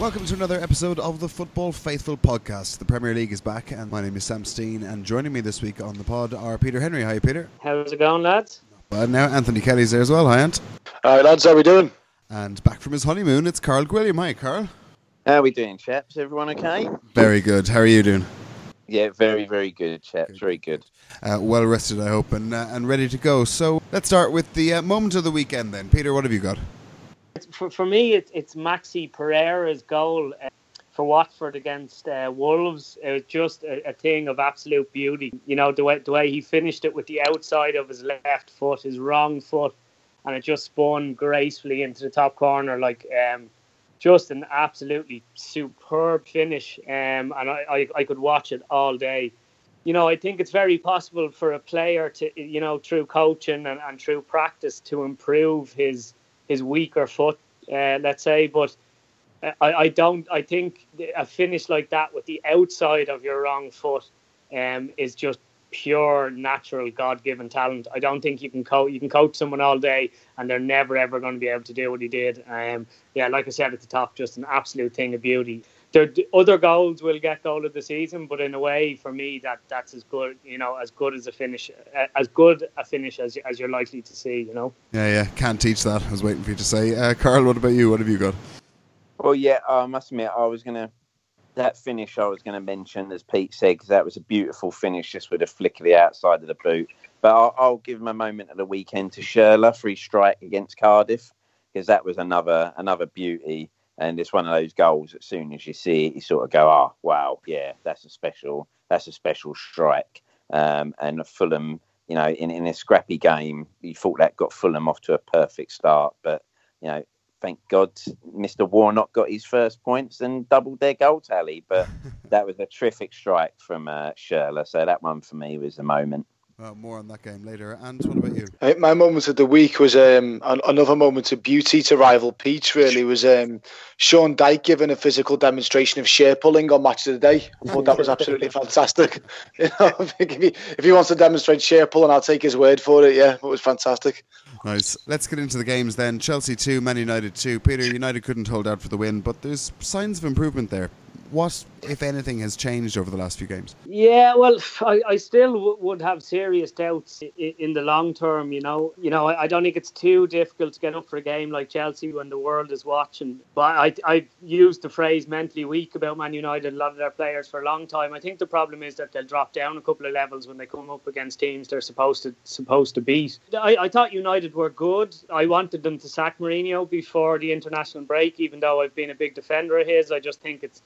Welcome to another episode of the Football Faithful podcast. The Premier League is back, and my name is Sam Steen. And joining me this week on the pod are Peter Henry. Hi, Peter. How's it going, lads? Well, now Anthony Kelly's there as well. Hi, Ant. Hi, lads. How are we doing? And back from his honeymoon, it's Karl Gwilliam. Hi, Karl. How are we doing, chaps? Everyone okay? Very good. How are you doing? Yeah, very, very good, chaps. Very good. Uh, well rested, I hope, and uh, and ready to go. So let's start with the uh, moment of the weekend. Then, Peter, what have you got? For, for me, it, it's Maxi Pereira's goal uh, for Watford against uh, Wolves. It was just a, a, thing of absolute beauty. You know, the way, the way he finished it with the outside of his left foot, his wrong foot, and it just spun gracefully into the top corner. Like, um, just an absolutely superb finish. Um, and I, I, I could watch it all day. You know, I think it's very possible for a player to, you know, through coaching and, and through practice to improve his his weaker foot, uh, let's say. But I, I don't. I think a finish like that with the outside of your wrong foot um, is just pure natural God-given talent. I don't think you can coach. You can coach someone all day, and they're never ever going to be able to do what he did. Um, yeah, like I said at the top, just an absolute thing of beauty. There, other goals will get goal of the season, but in a way, for me, that that's as good, you know, as good as a finish, as good a finish as as you're likely to see, you know. Yeah, yeah, can't teach that. I was waiting for you to say, uh, Karl. What about you? What have you got? Well, yeah, I must admit, I was gonna that finish I was going to mention, as Pete said, because that was a beautiful finish, just with a flick of the outside of the boot. But I'll, I'll give him a moment of the weekend to Schürrle free strike against Cardiff, because that was another another beauty. And it's one of those goals. As soon as you see it, you sort of go, "Oh, wow, yeah, that's a special, that's a special strike." Um, and Fulham, you know, in, in a scrappy game, you thought that got Fulham off to a perfect start, but you know, thank God Mr. Warnock got his first points and doubled their goal tally. But that was a terrific strike from uh, Schürrle. So that one for me was a moment. Well, more on that game later. And what about you? My moment of the week was um, another moment of beauty to rival Pete's. Really was um, Sean Dyche giving a physical demonstration of share pulling on Match of the Day. I thought that was absolutely fantastic. You know, I think if he if he wants to demonstrate share pulling, I'll take his word for it. Yeah, it was fantastic. Nice. Let's get into the games then. Chelsea two, Man United two. Peter United couldn't hold out for the win, but there's signs of improvement there what, if anything, has changed over the last few games? Yeah, well, I, I still w- would have serious doubts in, in, the long term. You know, you know, I, I, don't think it's too difficult to get up for a game like Chelsea when the world is watching. But I, I used the phrase "mentally weak" about Man United. A lot of their players for a long time. I think the problem is that they'll drop down a couple of levels when they come up against teams they're supposed to supposed to beat. I, I thought United were good. I wanted them to sack Mourinho before the international break, even though I've been a big defender of his. I just think it's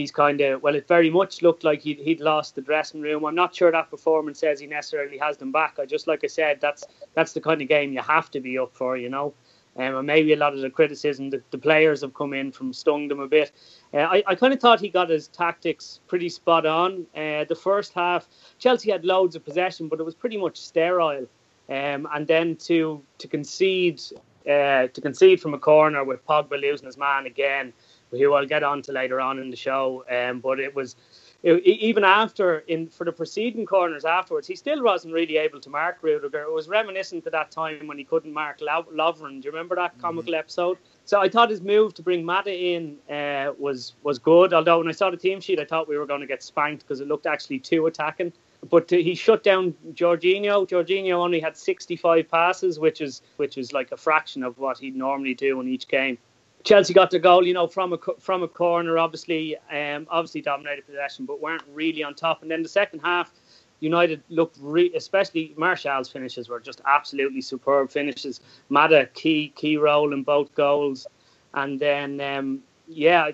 he's kind of well, it very much looked like he'd, he'd lost the dressing room. I'm not sure that performance says he necessarily has them back. I just like I said, that's that's the kind of game you have to be up for, you know. Um, and maybe a lot of the criticism that the players have come in from stung them a bit. Uh, I, I kind of thought he got his tactics pretty spot on. Uh, the first half, Chelsea had loads of possession, but it was pretty much sterile. Um, and then to to concede uh, to concede from a corner with Pogba losing his man again who I'll get on to later on in the show. Um, but it was it, even after in for the preceding corners afterwards, he still wasn't really able to mark Rudiger. It was reminiscent to that time when he couldn't mark Lovren. Do you remember that mm-hmm. comical episode? So I thought his move to bring Mata in uh, was was good. Although when I saw the team sheet, I thought we were going to get spanked because it looked actually too attacking. But uh, he shut down Jorginho. Jorginho only had 65 passes, which is which is like a fraction of what he'd normally do in each game. Chelsea got their goal, you know, from a from a corner. Obviously, um, obviously dominated possession, but weren't really on top. And then the second half, United looked, re- especially Martial's finishes were just absolutely superb finishes. Mata key key role in both goals, and then um, yeah,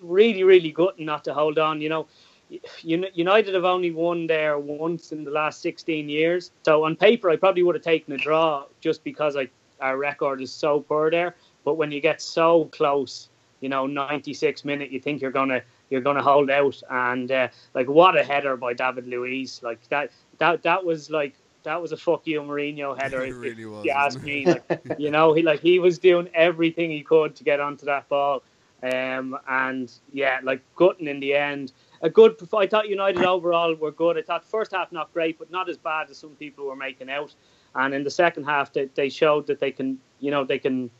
really really good not to hold on. You know, United have only won there once in the last 16 years. So on paper, I probably would have taken a draw just because I, our record is so poor there. But when you get so close, you know, 96 minute, you think you're gonna you're gonna hold out, and uh, like what a header by David Luiz, like that that that was like that was a fuck you Mourinho header. It really was. You ask me, like, you know, he like he was doing everything he could to get onto that ball, um, and yeah, like gutting in the end. A good. I thought United overall were good. I thought first half not great, but not as bad as some people were making out. And in the second half, they, they showed that they can, you know, they can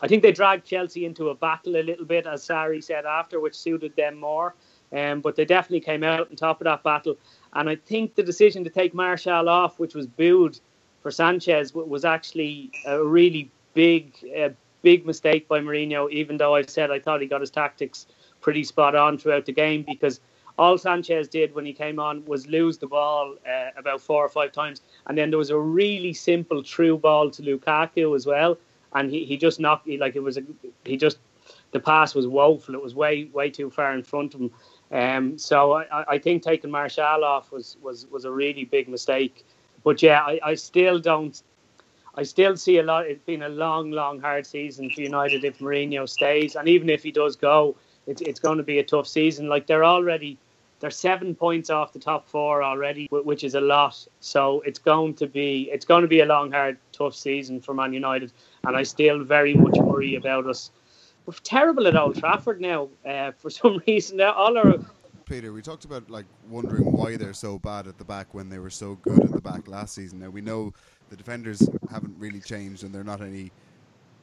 I think they dragged Chelsea into a battle a little bit, as Sarri said after, which suited them more. Um, but they definitely came out on top of that battle. And I think the decision to take Martial off, which was booed for Sanchez, was actually a really big, big mistake by Mourinho. Even though I said I thought he got his tactics pretty spot on throughout the game, because all Sanchez did when he came on was lose the ball uh, about four or five times, and then there was a really simple true ball to Lukaku as well, and he, he just knocked he, like it was a he just the pass was woeful. It was way way too far in front of him. Um, so I, I think taking Martial off was, was, was a really big mistake. But yeah, I, I still don't. I still see a lot. It's been a long, long, hard season for United if Mourinho stays, and even if he does go, it's it's going to be a tough season. Like they're already, they're seven points off the top four already, which is a lot. So it's going to be it's going to be a long, hard, tough season for Man United, and I still very much worry about us we're terrible at Old Trafford now uh, for some reason. All our Peter, we talked about like wondering why they're so bad at the back when they were so good at the back last season. Now we know the defenders haven't really changed and they're not any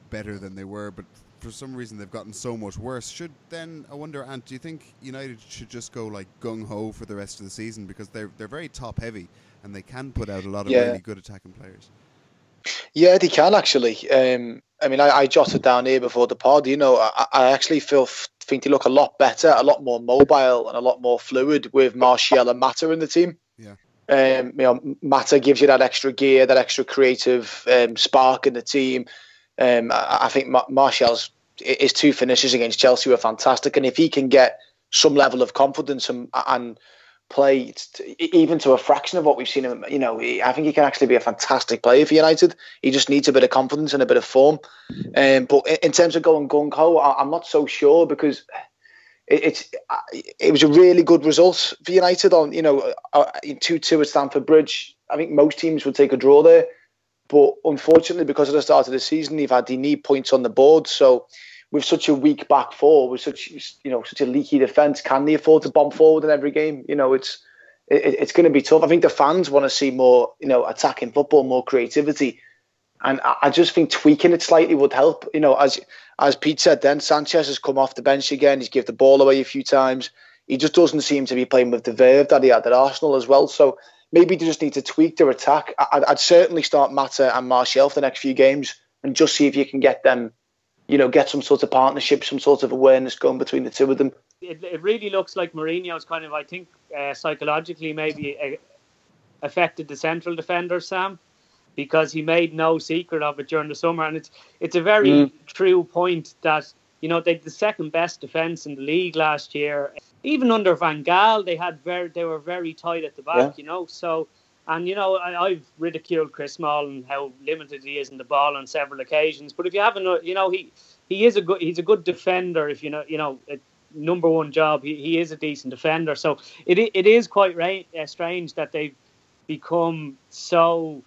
better than they were, but for some reason they've gotten so much worse. Should then I wonder, Ant, do you think United should just go like gung ho for the rest of the season because they're they're very top heavy and they can put out a lot of yeah. really good attacking players. Yeah, they can actually. Um, I mean, I, I, jotted down here before the pod. You know, I, I actually feel think they look a lot better, a lot more mobile, and a lot more fluid with Martial and Mata in the team. Yeah. Um, you know, Mata gives you that extra gear, that extra creative um, spark in the team. Um, I, I think Martial's his two finishes against Chelsea were fantastic, and if he can get some level of confidence and, and play even to a fraction of what we've seen him. You know, I think he can actually be a fantastic player for United. He just needs a bit of confidence and a bit of form. Um, but in terms of going gung ho, I'm not so sure because it's it was a really good result for United on you know uh, in two two at Stamford Bridge. I think most teams would take a draw there, but unfortunately because of the start of the season, they've had they need points on the board. So with such a weak back four, with such you know such a leaky defence, can they afford to bomb forward in every game? You know, it's it, it's going to be tough. I think the fans want to see more, you know, attacking football, more creativity, and I, I, just think tweaking it slightly would help. You know, as as Pete said, then Sanchez has come off the bench again. He's given the ball away a few times. He just doesn't seem to be playing with the verve that he had at Arsenal as well. So maybe they just need to tweak their attack. I, I'd certainly start Mata and Martial for the next few games and just see if you can get them you know, get some sort of partnership, some sort of awareness going between the two of them. It, it really looks like Mourinho's kind of, I think, uh, psychologically maybe uh, affected the central defender, Sam, because he made no secret of it during the summer, and it's it's a very mm. true point that you know they the second best defence in the league last year. Even under Van Gaal, they had very they were very tight at the back, yeah. you know. So and you know, I, have ridiculed Chris Small and how limited he is in the ball on several occasions. But if you haven't, you know, he he is a good he's a good defender. If you know, you know, number one job, he, he is a decent defender. So it it is quite right, uh, strange that they've become so,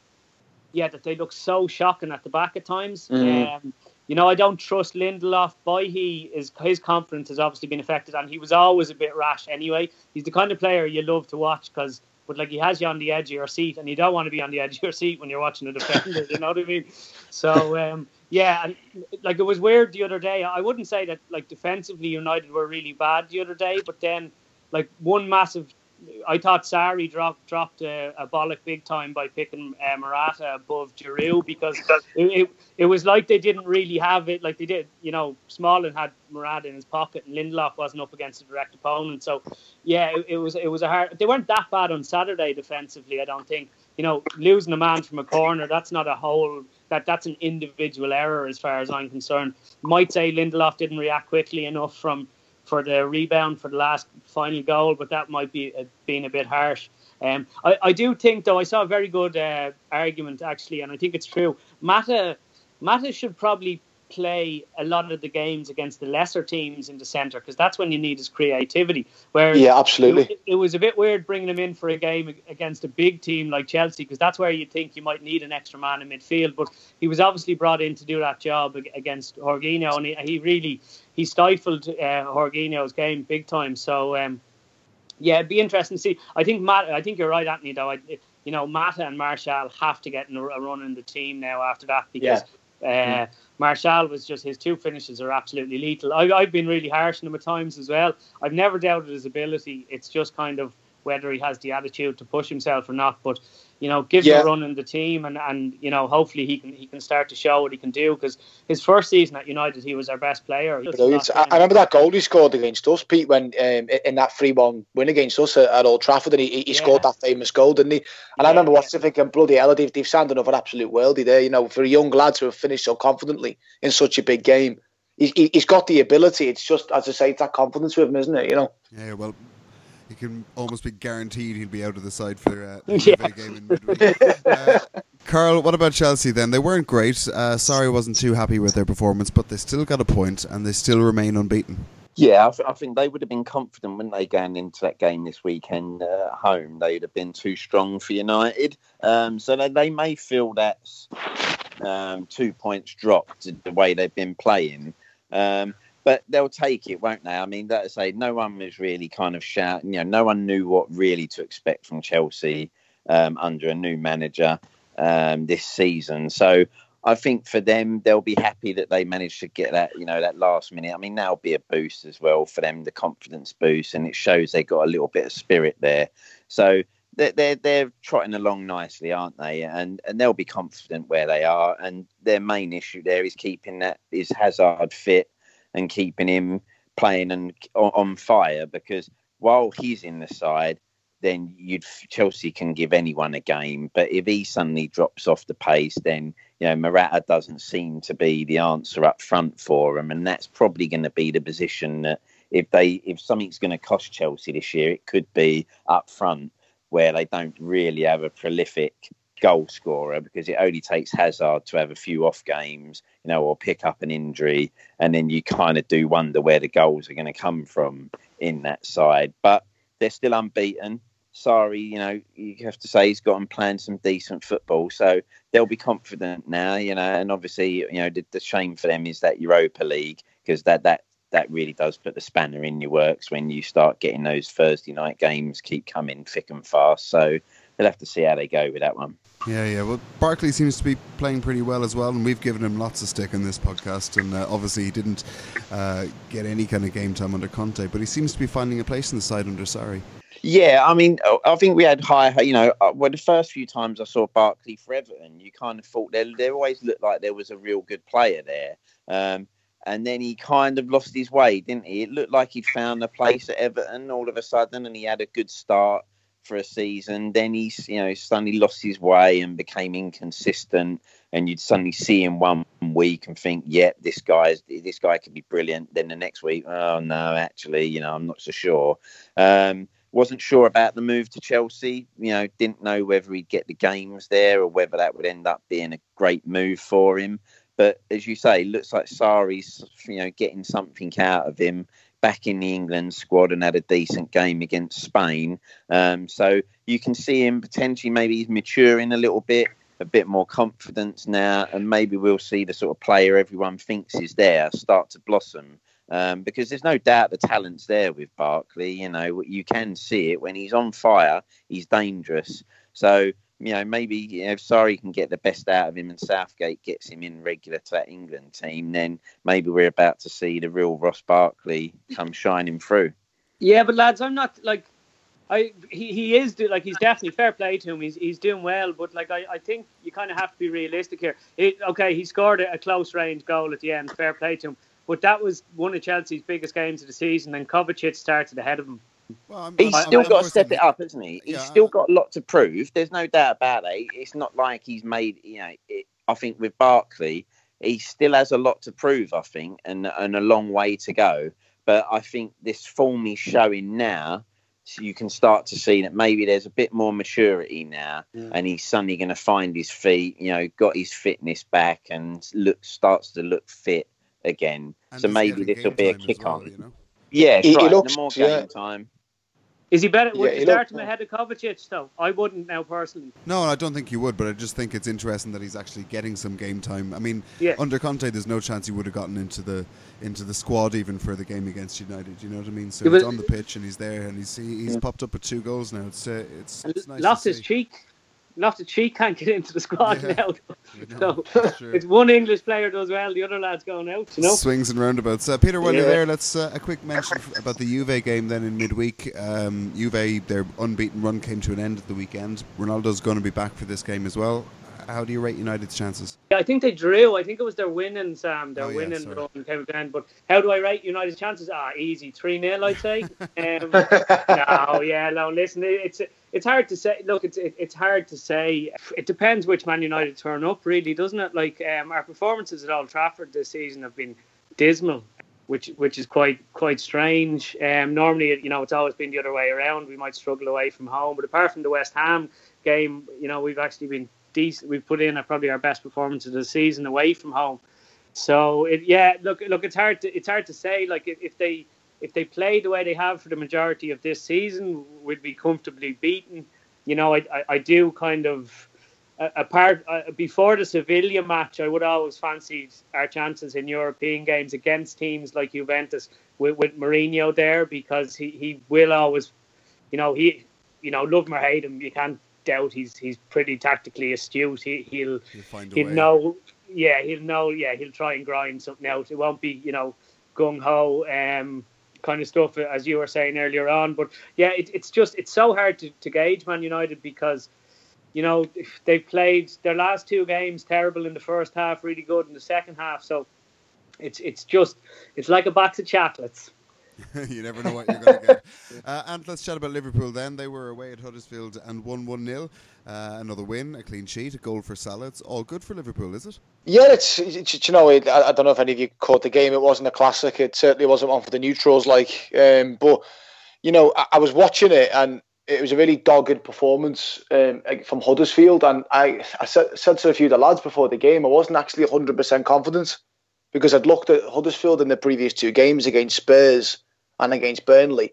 yeah, that they look so shocking at the back at times. Mm. Um, you know, I don't trust Lindelof. He is his confidence has obviously been affected, and he was always a bit rash anyway. He's the kind of player you love to watch because but like he has you on the edge of your seat, and you don't want to be on the edge of your seat when you're watching a defender. you know what I mean? So um, yeah, and like it was weird the other day. I wouldn't say that like defensively United were really bad the other day, but then like one massive I thought Sarri dropped dropped a, a bollock big time by picking uh, above Giroud because it, it, it was like they didn't really have it like they did. You know, Smalling had Morata in his pocket and Lindelof wasn't up against a direct opponent. So yeah, it, it was it was a hard. They weren't that bad on Saturday defensively. I don't think. You know, losing a man from a corner that's not a whole that that's an individual error as far as I'm concerned. Might say Lindelof didn't react quickly enough from for the rebound for the last final goal, but that might be uh, being a bit harsh. Um, I, I do think, though, I saw a very good uh, argument actually, and I think it's true. Mata, Mata should probably play a lot of the games against the lesser teams in the centre because that's when you need his creativity. Where yeah, absolutely, it, it, was a bit weird bringing him in for a game against a big team like Chelsea because that's where you think you might need an extra man in midfield. But he was obviously brought in to do that job against Jorginho, and he, he really he stifled uh, Jorginho's game big time. So. Um, yeah, it'd be interesting to see. I think Matt. I think you're right, Anthony. Though, I, you know, Mata and Martial have to get in a run in the team now after that because yeah. Uh, Martial was just his two finishes are absolutely lethal. I, I've been really harsh on him at times as well. I've never doubted his ability. It's just kind of whether he has the attitude to push himself or not. But you know, give yeah. him a run in the team, and, and you know, hopefully he can he can start to show what he can do. Because his first season at United, he was our best player. I, I remember that goal he scored against us, Pete, when um, in that three-one win against us at, at Old Trafford, and he, he yeah. scored that famous goal, didn't he? And yeah, I remember watching thinking, bloody hell, they've, they've signed another absolute worldie there. You know, for a young lad to have finished so confidently in such a big game. He, he's got the ability. It's just, as I say, it's that confidence with him, isn't it? You know. Yeah, well, he can almost be guaranteed he'll be out of the side for uh, the yeah. game in midweek. uh, Karl, what about Chelsea then? They weren't great. Uh, Sarri, wasn't too happy with their performance, but they still got a point and they still remain unbeaten. Yeah, I, th- I think they would have been confident when they going into that game this weekend uh, at home. They'd have been too strong for United, um, so they, they may feel that um, two points dropped the way they've been playing. Um, but they'll take it, won't they? I mean, that say, no one was really kind of shouting. You know, no one knew what really to expect from Chelsea um, under a new manager um, this season. So I think for them, they'll be happy that they managed to get that, you know, that last minute. I mean, that'll be a boost as well for them, the confidence boost, and it shows they got a little bit of spirit there. So they're, they're they're trotting along nicely, aren't they? And and they'll be confident where they are. And their main issue there is keeping that is Hazard fit and keeping him playing and on fire because while he's in the side, then you'd Chelsea can give anyone a game. But if he suddenly drops off the pace, then you know Morata doesn't seem to be the answer up front for them, and that's probably going to be the position that if they if something's going to cost Chelsea this year, it could be up front where they don't really have a prolific goal scorer because it only takes Hazard to have a few off games, you know, or pick up an injury, and then you kind of do wonder where the goals are going to come from in that side. But they're still unbeaten. Sarri, you know, you have to say he's got and planned some decent football, so they'll be confident now, you know. And obviously, you know, the, the shame for them is that Europa League because that that that really does put the spanner in your works when you start getting those Thursday night games keep coming thick and fast. So they'll have to see how they go with that one. Yeah, yeah. Well, Barkley seems to be playing pretty well as well, and we've given him lots of stick in this podcast. And uh, obviously, he didn't uh, get any kind of game time under Conte, but he seems to be finding a place in the side under Sarri. Yeah, I mean, I think we had high, you know, uh, well, the first few times I saw Barkley for Everton, you kind of thought there, there always looked like there was a real good player there. Um, and then he kind of lost his way, didn't he? It looked like he'd found a place at Everton all of a sudden, and he had a good start for a season. Then he's, you know, suddenly lost his way and became inconsistent. And you'd suddenly see him one week and think, "Yeah, this guy's this guy could be brilliant." Then the next week, oh no, actually, you know, I'm not so sure. Um, wasn't sure about the move to Chelsea. You know, didn't know whether he'd get the games there or whether that would end up being a great move for him. But as you say, looks like Sarri's you know, getting something out of him back in the England squad and had a decent game against Spain. Um, so you can see him potentially maybe he's maturing a little bit, a bit more confidence now, and maybe we'll see the sort of player everyone thinks is there start to blossom. Um, because there's no doubt the talent's there with Barkley. You know, you can see it when he's on fire, he's dangerous. So you know, maybe you know, if Sarri can get the best out of him and Southgate gets him in regular to that England team, then maybe we're about to see the real Ross Barkley come shining through. Yeah, but lads, I'm not like I he, he is like he's definitely fair play to him. He's he's doing well, but like I, I think you kind of have to be realistic here. It, okay, he scored a, a close range goal at the end. Fair play to him, but that was one of Chelsea's biggest games of the season, and Kovacic started ahead of him. Well, he's I'm, still I'm, got to step it up, hasn't he? He's yeah, still got a lot to prove. There's no doubt about it. It's not like he's made, you know, it, I think with Barkley, he still has a lot to prove, I think, and, and a long way to go. But I think this form he's showing now, so you can start to see that maybe there's a bit more maturity now, yeah. and he's suddenly going to find his feet. You know, got his fitness back, and look starts to look fit again. And so maybe this will be a kick well, on. You know? Yeah, he, right. he looks, the more uh, game yeah. time. Is he better? Would yeah, you start him ahead of Kovacic, though? I wouldn't now personally. No, I don't think you would, but I just think it's interesting that he's actually getting some game time. I mean, yeah. under Conte, there's no chance he would have gotten into the into the squad even for the game against United. You know what I mean? So yeah, he's on the pitch and he's there, and he's he, he's yeah. popped up with two goals now. It's uh, it's, it's nice lost his cheek not that she can't get into the squad Yeah. now. No, So it's one English player does well, the other lad's going out. You know. Swings and roundabouts. Uh, Peter, while you're there, let's uh, a quick mention about the Juve game then in midweek. Um, Juve, their unbeaten run came to an end at the weekend. Ronaldo's going to be back for this game as well. How do you rate United's chances? Yeah, I think they drew. I think it was their winning, Sam. Their Oh, yeah, winning sorry. run came to an end. But how do I rate United's chances? Ah, easy, three 0 I'd say. Um, no, yeah, no. Listen, it- it's it's hard to say. Look, it's it, it's hard to say. It depends which Man United turn up, really, doesn't it? Like um, our performances at Old Trafford this season have been dismal. Which, which is quite quite strange. Um, normally, you know, it's always been the other way around. We might struggle away from home, but apart from the West Ham game, you know, we've actually been decent. We've put in probably our best performance of the season away from home. So it, yeah, look, look, it's hard to it's hard to say. Like if, if they if they play the way they have for the majority of this season, we'd be comfortably beaten. You know, I I, I do kind of. Apart uh, before the Sevilla match, I would always fancied our chances in European games against teams like Juventus with, with Mourinho there because he, he will always, you know, he, you know, love him or hate him, you can't doubt he's he's pretty tactically astute. He, he'll You'll find a he'll way. know, yeah, he'll know, yeah, he'll try and grind something out. It won't be, you know, gung ho um, kind of stuff uh, as you were saying earlier on. But yeah, it, it's just it's so hard to, to gauge Man United because. You know they've played their last two games terrible in the first half, really good in the second half. So it's it's just it's like a box of chocolates. you never know what you're going to get. Uh, and let's chat about Liverpool then. They were away at Huddersfield and won 1 0. Uh, another win, a clean sheet, a goal for Salah. All good for Liverpool, is it? Yeah, it's, it's you know it, I, I don't know if any of you caught the game. It wasn't a classic. It certainly wasn't one for the neutrals. Like, um, but you know, I, I was watching it and it was a really dogged performance um, from Huddersfield. And I, I said, said to a few of the lads before the game, I wasn't actually 100% confident because I'd looked at Huddersfield in the previous two games against Spurs and against Burnley.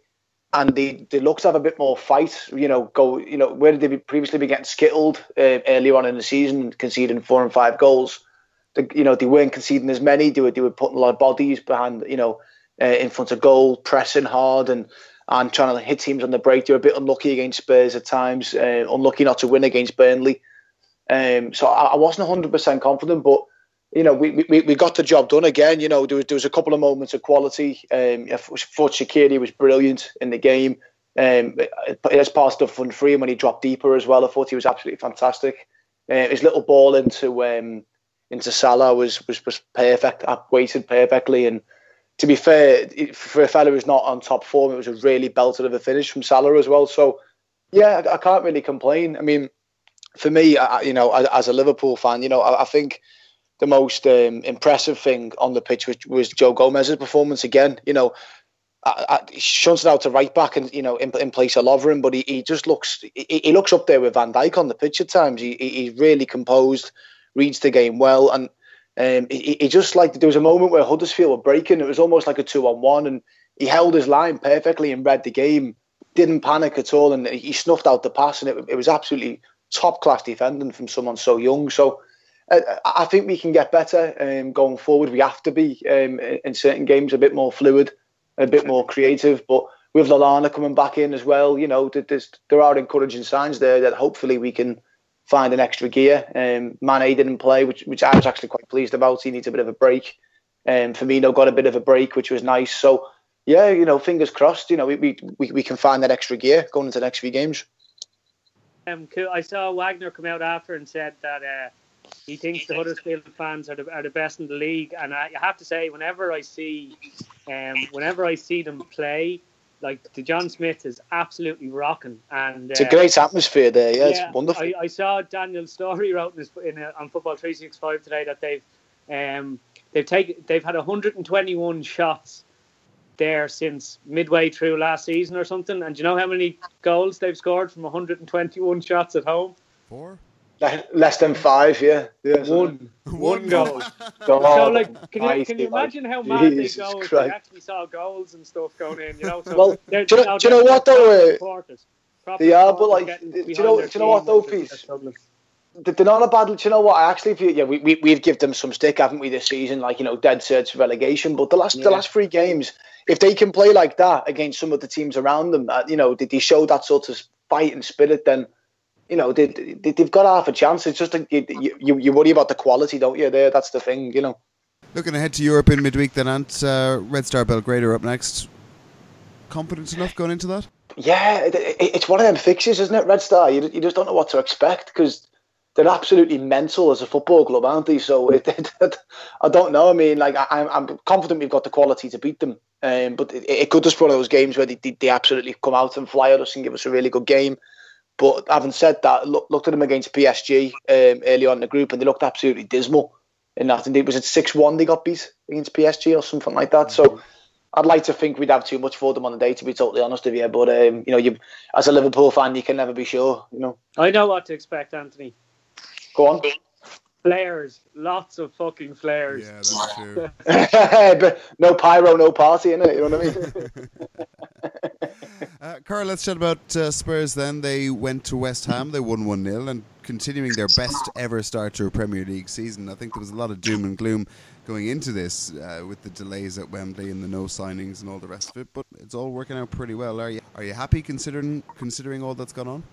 And they, they looked to have a bit more fight, you know. Go, you know, where did they previously be getting skittled uh, earlier on in the season, conceding four and five goals? you know, they weren't conceding as many. They were, they were putting a lot of bodies behind, you know, uh, in front of goal, pressing hard and and trying to hit teams on the break. They were a bit unlucky against Spurs at times, uh, unlucky not to win against Burnley. Um, so I, I wasn't 100% confident, but, you know, we, we, we got the job done again. You know, there was, there was a couple of moments of quality. Um, I thought Shaqiri was brilliant in the game. Um, as part of fun free, and when he dropped deeper as well, I thought he was absolutely fantastic. Uh, his little ball into um, into Salah was was was perfect, uh, weighted perfectly. And to be fair, for a fella who's not on top form, it was a really belted of a finish from Salah as well. So yeah, I, I can't really complain. I mean, for me, I, you know, as, as a Liverpool fan, you know, I, I think the most um, impressive thing on the pitch was, was Joe Gomez's performance again. You know, I, I, it out to right back and you know in, in place of Lovren, but he, he just looks he, he looks up there with Van Dijk on the pitch at times. He, he he's really composed, reads the game well, and um, he, he just like there was a moment where Huddersfield were breaking. It was almost like a two on one, and he held his line perfectly and read the game. Didn't panic at all, and he snuffed out the pass, and it, it was absolutely top class defending from someone so young. So. Uh, I think we can get better um, going forward. We have to be um, in in certain games a bit more fluid, a bit more creative. But with Lallana coming back in as well, you know, there are encouraging signs there that hopefully we can find an extra gear. Um, Mane didn't play, which which I was actually quite pleased about. He needs a bit of a break. Um, Firmino got a bit of a break, which was nice. So yeah, you know, fingers crossed. You know, we we, we, we can find that extra gear going into the next few games. Um, cool. I saw Wagner come out after and said that uh, he thinks the Huddersfield fans are the, are the best in the league. And I, I have to say, whenever I see, um, whenever I see them play, like the John Smith is absolutely rocking. And It's a uh, great atmosphere there. Yeah, it's wonderful. I, I saw Daniel Storey wrote in, his, in a, on Football Three Six Five today that they've um, they've taken they've had 121 shots there since midway through last season or something. And do you know how many goals they've scored from 121 shots at home? Four? Le- Less than five, yeah. yeah so- One, one goal. So like, can you, can you imagine how mad they go if Christ. they actually saw goals and stuff going in? You know, so Well, they're- do you know- now do you know what, though, proper uh, supporters. Proper they are, but, like, do you know- do you know what, team though, and they're Pete? they're not a bad. Do you know what? I actually feel. Yeah, we, we we've give them some stick, haven't we, this season? Like you know, dead certs for relegation. But the last Yeah. the last three games, if they can play like that against some of the teams around them, uh, you know, did they show that sort of fight and spirit? Then you know, they, they, have got half a chance. It's just like you, you, you worry about the quality, don't you? There, that's the thing, you know. Looking ahead to Europe in midweek, then, Ant. Uh, Red Star Belgrade are up next. Confident enough going into that? Yeah, it, it, it's one of them fixes, isn't it? Red Star. You, you just don't know what to expect because they're absolutely mental as a football club, aren't they? So it, I don't know. I mean, like I, I'm confident we've got the quality to beat them, um, but it, it could just be one of those games where they, they, they absolutely come out and fly at us and give us a really good game. But having said that, look, looked at them against PSG um, early on in the group, and they looked absolutely dismal. In that, and it was it six one they got beat against PSG or something like that. So mm-hmm. I'd like to think we'd have too much for them on the day, to be totally honest with you. But um, you know, you as a Liverpool fan, you can never be sure. You know. I know what to expect, Anthony. Go on. Flares, lots of fucking flares. Yeah, that's true. but no pyro, no party in it. You know what I mean? uh, Karl, let's chat about uh, Spurs. Then they went to West Ham. They won one 0 and continuing their best ever start to a Premier League season. I think there was a lot of doom and gloom going into this uh, with the delays at Wembley and the no signings and all the rest of it. But it's all working out pretty well. Are you are you happy considering considering all that's gone on?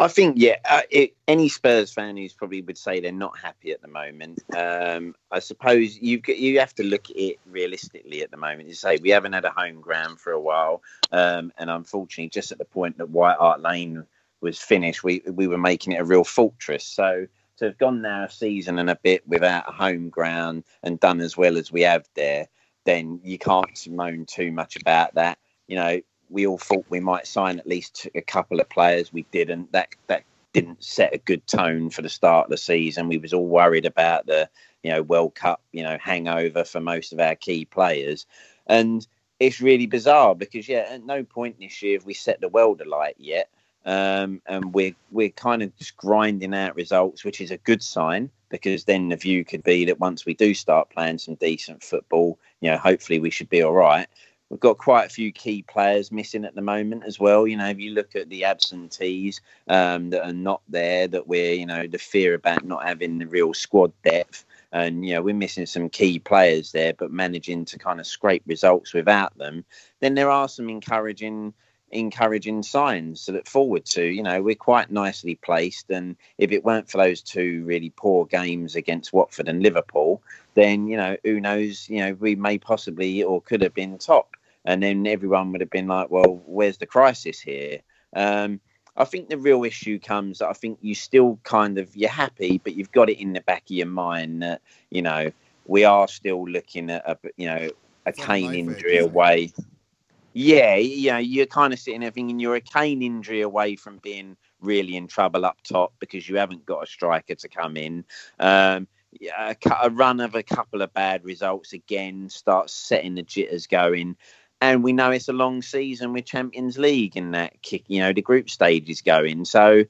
I think, yeah, uh, it, any Spurs fan who's probably would say they're not happy at the moment. Um, I suppose you you have to look at it realistically at the moment. You say we haven't had a home ground for a while, um, and unfortunately, just at the point that White Hart Lane was finished, we we were making it a real fortress. So to have gone now a season and a bit without a home ground and done as well as we have there, then you can't moan too much about that. You know, we all thought we might sign at least a couple of players. We didn't. That that didn't set a good tone for the start of the season. We was all worried about the you know World Cup you know hangover for most of our key players, and it's really bizarre because yeah, at no point this year have we set the world alight yet. Um, and we're we're kind of just grinding out results, which is a good sign because then the view could be that once we do start playing some decent football, you know, hopefully we should be all right. We've got quite a few key players missing at the moment as well. You know, if you look at the absentees um, that are not there, that we're, you know, the fear about not having the real squad depth. And, you know, we're missing some key players there, but managing to kind of scrape results without them. Then there are some encouraging encouraging signs to look forward to. You know, we're quite nicely placed, and if it weren't for those two really poor games against Watford and Liverpool, then you know, who knows? You know, we may possibly or could have been top and then everyone would have been like, "Well, where's the crisis here?" Um, I think the real issue comes that I think you still kind of you're happy, but you've got it in the back of your mind that you know we are still looking at a you know a Kane injury away. Yeah, you know, you're kind of sitting there thinking you're a Kane injury away from being really in trouble up top because you haven't got a striker to come in. Um, a, a run of a couple of bad results again starts setting the jitters going and we know it's a long season with Champions League and that kick, you know, the group stage is going. So,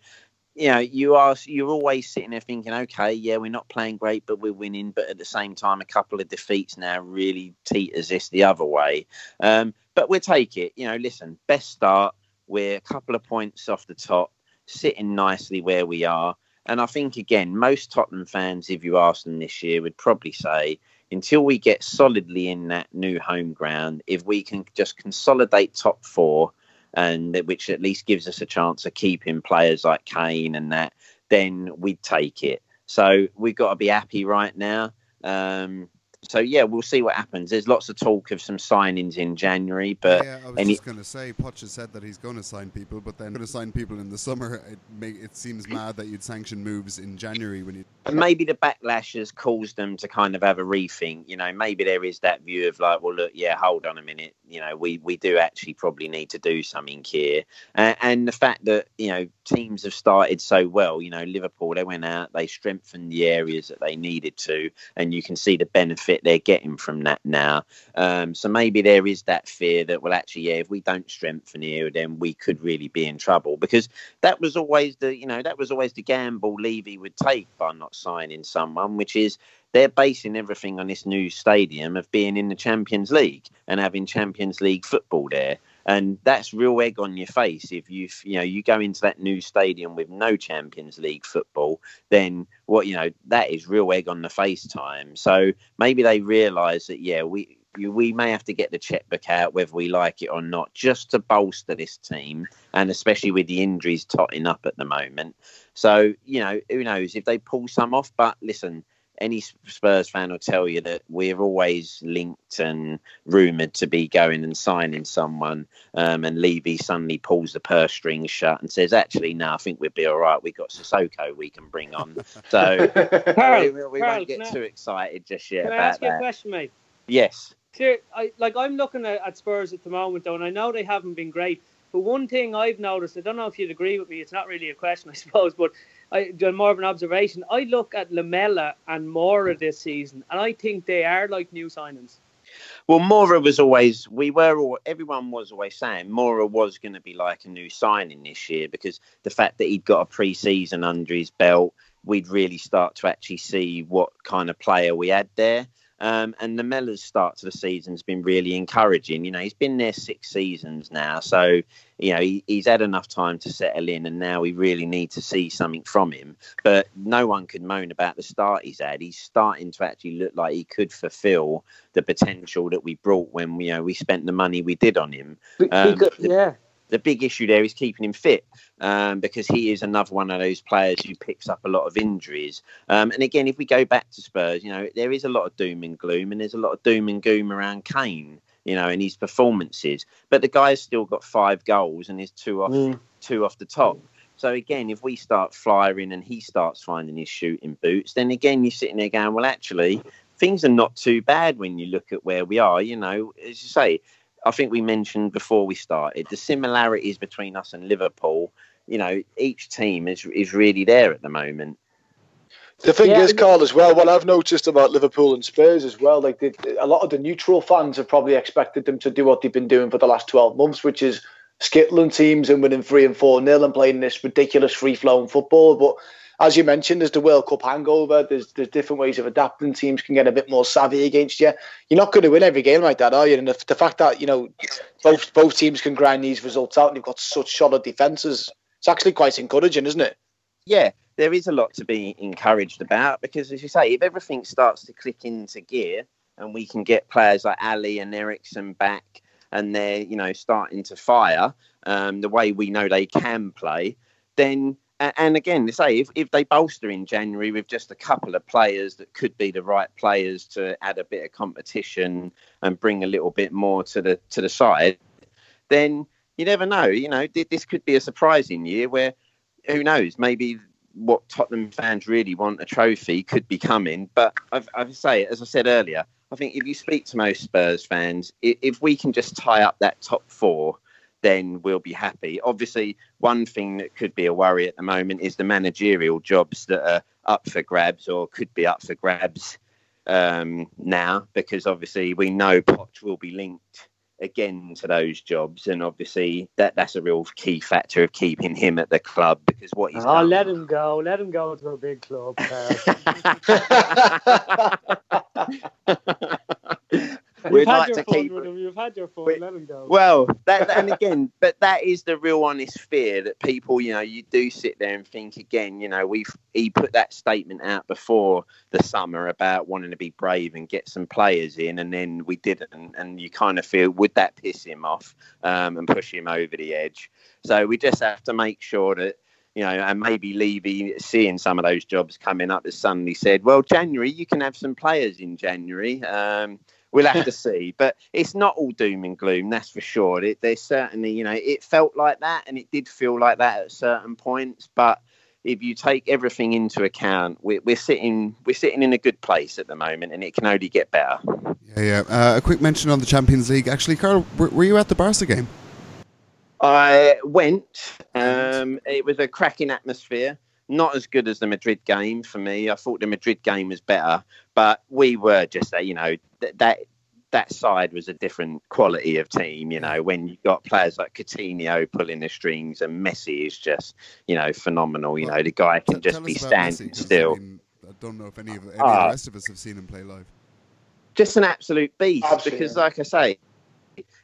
you know, you are you're always sitting there thinking, okay, yeah, we're not playing great, but we're winning. But at the same time, a couple of defeats now really teeters this the other way. Um, but we'll take it. You know, listen, best start. We're a couple of points off the top, sitting nicely where we are. And I think again, most Tottenham fans, if you ask them this year, would probably say until we get solidly in that new home ground, if we can just consolidate top four, and which at least gives us a chance of keeping players like Kane and that, then we'd take it. So we've got to be happy right now. Um, so yeah, we'll see what happens. There's lots of talk of some signings in January, but yeah, I was any... just going to say, Poch has said that he's going to sign people, but then going to sign people in the summer. It make, it seems mad that you'd sanction moves in January when you. Maybe the backlash has caused them to kind of have a rethink. You know, maybe there is that view of like, well, look, yeah, hold on a minute. You know, we we do actually probably need to do something here, uh, and the fact that you know teams have started so well. You know, Liverpool they went out, they strengthened the areas that they needed to, and you can see the benefit they're getting from that now. Um, so maybe there is that fear that, well, actually, yeah, if we don't strengthen here, then we could really be in trouble because that was always the, you know, that was always the gamble Levy would take by not signing someone, which is they're basing everything on this new stadium of being in the Champions League and having Champions League football there and that's real egg on your face if you you know you go into that new stadium with no Champions League football then what you know that is real egg on the face time so maybe they realize that yeah we we may have to get the checkbook out, whether we like it or not, just to bolster this team, and especially with the injuries totting up at the moment. So, you know, who knows if they pull some off? But listen, any Spurs fan will tell you that we're always linked and rumoured to be going and signing someone. Um, and Levy suddenly pulls the purse strings shut and says, actually, no, I think we'd be all right. We've got Sissoko we can bring on. So Karl, we, we Karl, won't get can I- too excited just yet Can I about ask you a question, mate? Yes. Here, I, like I'm looking at, at Spurs at the moment, though, and I know they haven't been great. But one thing I've noticed, I don't know if you'd agree with me. It's not really a question, I suppose, but I more of an observation. I look at Lamela and Moura this season, and I think they are like new signings. Well, Moura was always, we were all, everyone was always saying Moura was going to be like a new signing this year because the fact that he'd got a pre season under his belt, we'd really start to actually see what kind of player we had there. Um, and Lamela's start to the season has been really encouraging. You know, he's been there six seasons now. So, you know, he, he's had enough time to settle in, and now we really need to see something from him. But no one could moan about the start he's had. He's starting to actually look like he could fulfil the potential that we brought when you know we spent the money we did on him. Um, the- yeah, The big issue there is keeping him fit um, because he is another one of those players who picks up a lot of injuries. Um, and again, if we go back to Spurs, you know there is a lot of doom and gloom, and there's a lot of doom and gloom around Kane. You know, and his performances, but the guy's still got five goals and is two off Mm. two off the top. So again, if we start flying and he starts finding his shooting boots, then again you're sitting there going, well, actually, things are not too bad when you look at where we are. You know, as you say, I think we mentioned before we started the similarities between us and Liverpool. You know, each team is is really there at the moment. The thing Yeah, is, and- Karl, as well, what I've noticed about Liverpool and Spurs as well, like they, a lot of the neutral fans have probably expected them to do what they've been doing for the last 12 months, which is skittling teams and winning 3 and 4 nil and playing this ridiculous free flowing football. But as you mentioned, there's the World Cup hangover, there's, there's different ways of adapting. Teams can get a bit more savvy against you. You're not going to win every game like that, are you? And the, the fact that, you know, both, both teams can grind these results out and you've got such solid defences, it's actually quite encouraging, isn't it? yeah, there is a lot to be encouraged about because, as you say, if everything starts to click into gear and we can get players like Alli and Eriksen back and they're, you know, starting to fire um, the way we know they can play, then, and again, they say, if, if they bolster in January with just a couple of players that could be the right players to add a bit of competition and bring a little bit more to the to the side, then you never know. You know, this could be a surprising year where who knows? Maybe what Tottenham fans really want a trophy could be coming. But I've, I say, as I said earlier, I think if you speak to most Spurs fans, if we can just tie up that top four, then we'll be happy. Obviously, one thing that could be a worry at the moment is the managerial jobs that are up for grabs or could be up for grabs um, now, because obviously we know Poch will be linked again to those jobs, and obviously that that's a real key factor of keeping him at the club because what he's oh, done. let him go. Let him go to a big club. We'd like your to keep. him. You've had your fun. We- Let him go. Well, that and again, but that is the real honest fear that people, you know, you do sit there and think again, you know, we've he put that statement out before the summer about wanting to be brave and get some players in, and then we didn't, and you kind of feel would that piss him off um, and push him over the edge? So we just have to make sure that. You know, and maybe Levy seeing some of those jobs coming up, as suddenly said, "Well, January you can have some players in January." Um, we'll have to see. But it's not all doom and gloom, that's for sure. It, there's certainly, you know, it felt like that, and it did feel like that at certain points. But if you take everything into account, we're, we're sitting we're sitting in a good place at the moment, and it can only get better. Yeah, yeah. Uh, a quick mention on the Champions League. Actually, Karl, were, were you at the Barca game? I went. Um, it was a cracking atmosphere. Not as good as the Madrid game for me. I thought the Madrid game was better, but we were just, uh, you know, th- that that side was a different quality of team. You know, when you got players like Coutinho pulling the strings and Messi is just, you know, phenomenal. You know, the guy can Tell- just be standing Messi, 'cause, still. I, mean, I don't know if any of any of Ah. the rest of us have seen him play live. just an absolute beast Absolutely. because like i say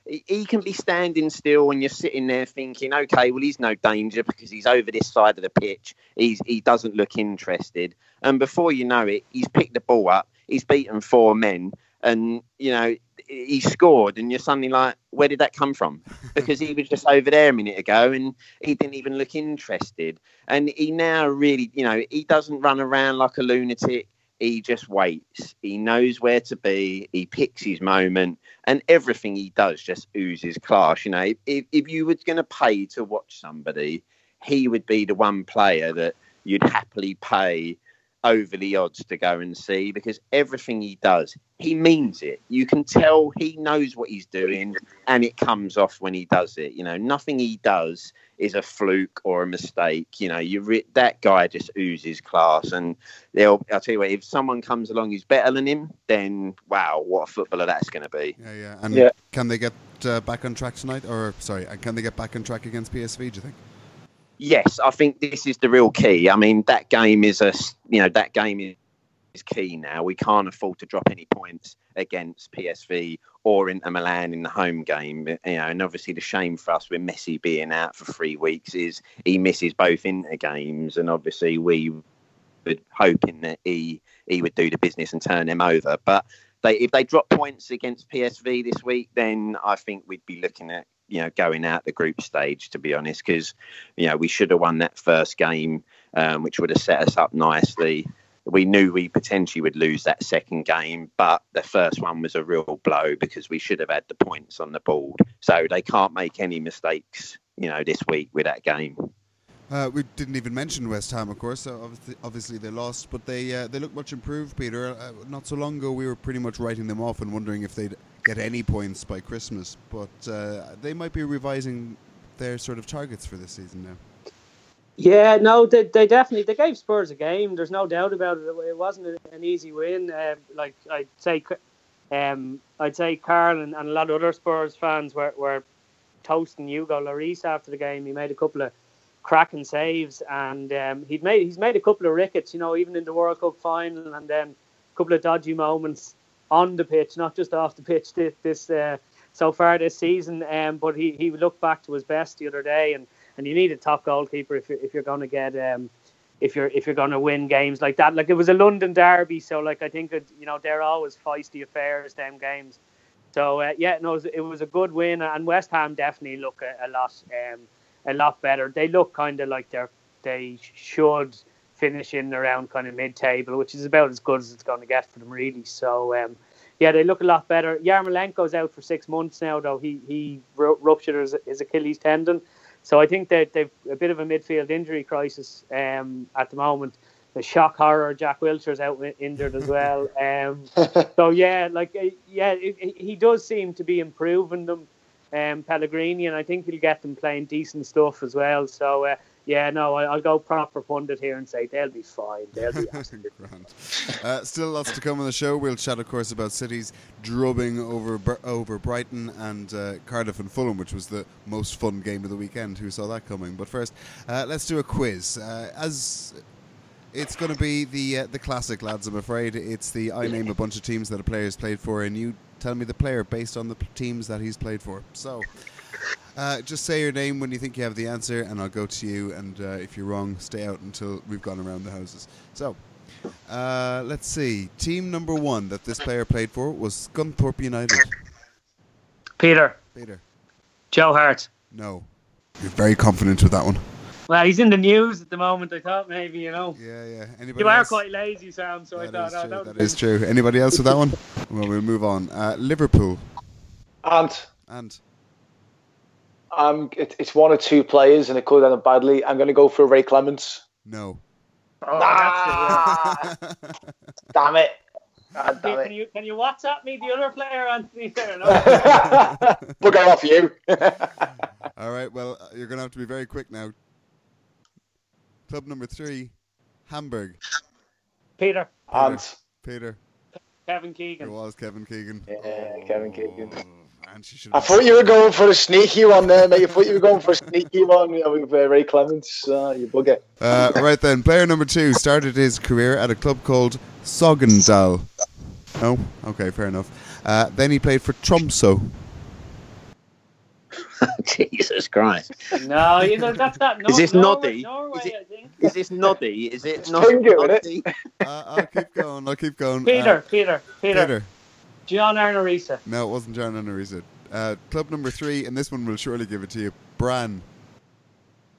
he- he can be standing still and you're sitting there thinking okay well he's no danger because he's over this side of the pitch he's he doesn't look interested and before you know it he's picked the ball up he's beaten four men and you know he scored, and you're suddenly like, where did that come from? Because he was just over there a minute ago, and he didn't even look interested. And he now really, you know, he doesn't run around like a lunatic. He just waits. He knows where to be. He picks his moment, and everything he does just oozes class. You know, if, if you were going to pay to watch somebody, he would be the one player that you'd happily pay over the odds to go and see because everything he does, he means it. You can tell he knows what he's doing and it comes off when he does it. You know, nothing he does is a fluke or a mistake. You know, you re- that guy just oozes class. And they'll, I'll tell you what, if someone comes along who's better than him, then wow, what a footballer that's going to be. Yeah, yeah. And Yeah. can they get uh, back on track tonight? Or, sorry, and can they get back on track against PSV, do you think? Yes, I think this is the real key. I mean, that game is a you know that game is, is key now. We can't afford to drop any points against PSV or Inter Milan in the home game. You know, and obviously the shame for us with Messi being out for three weeks is he misses both Inter games, and obviously we were hoping that he he would do the business and turn them over. But they if they drop points against PSV this week, then I think we'd be looking at you know going out the group stage to be honest because you know we should have won that first game um, which would have set us up nicely. We knew we potentially would lose that second game but the first one was a real blow because we should have had the points on the board. So they can't make any mistakes you know this week with that game Uh, we didn't even mention West Ham, of course. So obviously, obviously they lost, but they uh, they look much improved, Peter. Uh, not so long ago, we were pretty much writing them off and wondering if they'd get any points by Christmas. But uh, they might be revising their sort of targets for this season now. Yeah, no, they, they definitely they gave Spurs a game. There's no doubt about it. It wasn't an easy win. Uh, like I'd say, um, I'd say Karl and, and a lot of other Spurs fans were, were toasting Hugo Lloris after the game. He made a couple of cracking saves, and um, he'd made he's made a couple of rickets. You know, even in the World Cup final, and then a couple of dodgy moments on the pitch, not just off the pitch. This, this uh, so far this season, um, but he he looked back to his best the other day, and and you need a top goalkeeper if you're, if you're going to get um, if you're if you're going to win games like that. Like it was a London derby, so like I think that you know they're always feisty affairs, them games. So uh, yeah, no, it was, it was a good win, and West Ham definitely look a, a lot um, a lot better. They look kind of like they're they should finish in around kind of mid-table, which is about as good as it's going to get for them, really. So um, yeah, they look a lot better. Yarmolenko's out for six months now, though he he ruptured his, his Achilles tendon. So I think that they've a bit of a midfield injury crisis um, at the moment. The shock horror, Jack Wilshere's out injured as well. Um, so yeah, like uh, yeah, it, it- he does seem to be improving them, um, Pellegrini, and I think he'll get them playing decent stuff as well. So uh, yeah, no, I, I'll go proper pundit here and say they'll be fine. They'll be Grand. Uh, still lots to come on the show. We'll chat, of course, about City's drubbing over over Brighton and uh, Cardiff and Fulham, which was the most fun game of the weekend. Who saw that coming? But first, uh, let's do a quiz. Uh, as it's going to be the uh, the classic, lads. I'm afraid it's the I name a bunch of teams that a player's played for, and you tell me the player based on the p- teams that he's played for. So. Uh, just say your name when you think you have the answer, and I'll go to you. And uh, if you're wrong, stay out until we've gone around the houses. So, uh, let's see. Team number one that this player played for was Scunthorpe United. Peter, Peter, Joe Hart. no. You're very confident with that one. Well, he's in the news at the moment. I thought maybe you know. Yeah, yeah. Anybody You are else? quite lazy, Sam. So I thought is true. that That is true. Anybody else with that one? Well, we'll move on. Uh, Liverpool And and um, it, it's one or two players, and it could end up badly. I'm going to go for Ray Clemence. no. Oh, that's it, yeah. Ah, damn it! God Can, damn can it! you can you WhatsApp me the other player, Anthony? Fair enough. Bugger off you. All right. Well, uh, you're going to have to be very quick now. Club number three, Hamburg. Peter, and Peter. Kevin Keegan. It was Kevin Keegan. Yeah, Kevin Keegan. Oh, man, she should I thought you were going for a sneaky one there, mate. I thought you were going for a sneaky one you know, with uh, Ray Clemence. Uh, you bugger. Uh, right then, player number two started his career at a club called Sogndal. No? Okay, fair enough. Uh, then he played for Tromso. Jesus Christ. No, you know that's that. No, Is this Norway, Noddy? Norway, Is it- I think. Is this Noddy? Is it It's not Pingu, it? Noddy? Uh, I'll keep going, I'll keep going. Peter, Uh, Peter, Peter, Peter. John Arne Riise. No, it wasn't John Arne Riise. Uh, club number three, and this one will surely give it to you. Brann.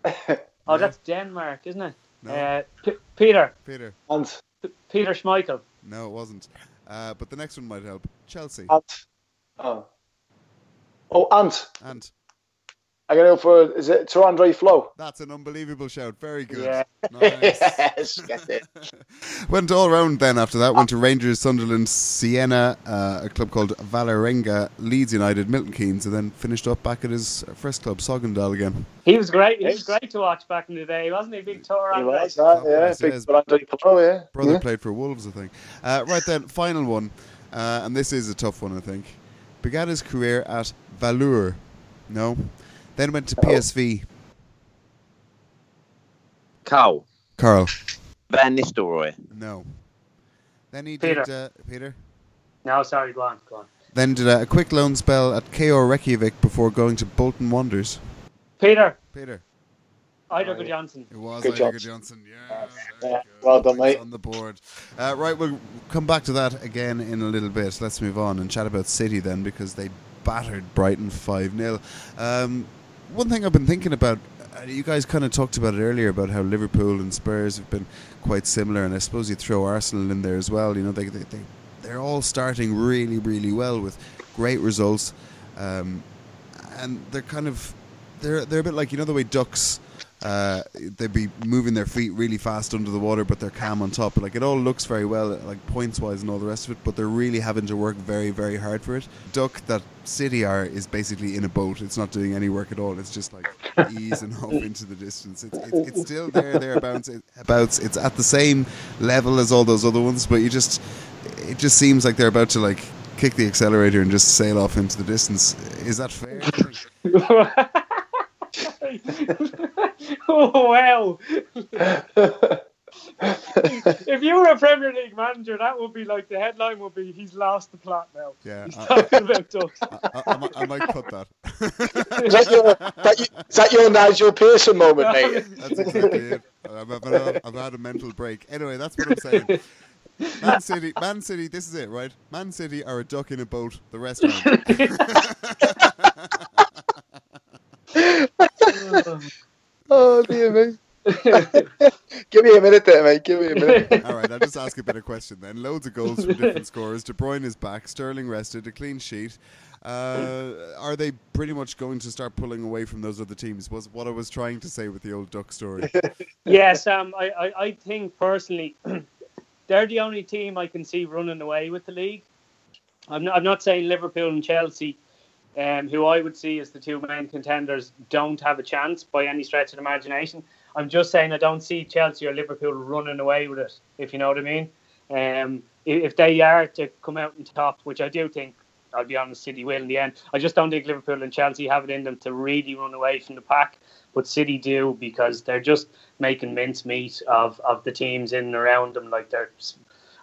Oh, Yeah. that's Denmark, isn't it? No, Uh, P- Peter. Peter. Ant. P- Peter Schmeichel. No, it wasn't. Uh, but the next one might help. Chelsea. Ant. Oh. Oh, Ant. And I got to go for, is it to Andre Flo? that's an unbelievable shout. Very good. Yeah. Nice. yes, get it. Went all round then after that. Went to Rangers, Sunderland, Siena, uh, a club called Valerenga, Leeds United, Milton Keynes, and then finished up back at his first club, Sogndal again. He was great. He was great to watch back in the day, wasn't he? Big tour He on was, that. that, yeah. Big yes. for Andre Flo, yeah. Brother yeah. played for Wolves, I think. Uh, right then, final one, uh, and this is a tough one, I think. Began his career at Valur. No. Then went to No. PSV. Karl. Karl. Van Nistelrooy, No. Then he Peter. did uh, Peter. No, sorry, go on, go on. Then did a, a quick loan spell at KR Reykjavik before going to Bolton Wanderers. Peter. Peter. Eidur Right. Johnson. It was Good Eidur. Johnson. Yeah, very Yeah, well done, Points mate. On the board. Uh, right, we'll come back to that again in a little bit. Let's move on and chat about City then because they battered Brighton 5 0. Um, one thing I've been thinking about, uh, you guys kind of talked about it earlier about how Liverpool and Spurs have been quite similar, and I suppose you throw Arsenal in there as well. You know, they, they, they, they're all starting really, really well with great results. Um, and they're kind of they're they're a bit like you know the way ducks uh, they'd be moving their feet really fast under the water, but they're calm on top. Like it all looks very well, like points wise and all the rest of it, but they're really having to work very very hard for it. Duck that City are is basically in a boat. It's not doing any work at all. It's just like easing off into the distance. It's, it's, it's still there thereabouts. It, abouts. It's at the same level as all those other ones, but you just it just seems like they're about to like kick the accelerator and just sail off into the distance. Is that fair? do you think? oh wow! if you were a Premier League manager, that would be like the headline would be "He's lost the plot now." Yeah, He's I- talking about ducks. I, I, might- I might cut that. Is that your, that, you- is that your Nigel Pearson moment, mate? That's exactly it. I've, I've, I've, I've had a mental break. Anyway, that's what I'm saying. Man City, Man City, this is it, right? Man City are a duck in a boat. The rest aren't. Oh, dear me. Give me a minute there, mate. Give me a minute. All right, I'll just ask a better question then. Loads of goals from different scorers. De Bruyne is back. Sterling rested. A clean sheet. Uh, are they pretty much going to start pulling away from those other teams? Was what I was trying to say with the old duck story. yes, um, I, I, I think personally, they're the only team I can see running away with the league. I'm not, I'm not saying Liverpool and Chelsea, um, who I would see as the two main contenders, don't have a chance by any stretch of the imagination. I'm just saying I don't see Chelsea or Liverpool running away with it, if you know what I mean. Um, if, they are to come out on top, which I do think, I'll be honest, City will in the end. I just don't think Liverpool and Chelsea have it in them to really run away from the pack, but City do because they're just making mincemeat of, of the teams in and around them. Like they're,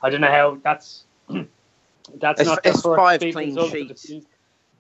I don't know how that's that's It's- not it's five clean result of the sheets.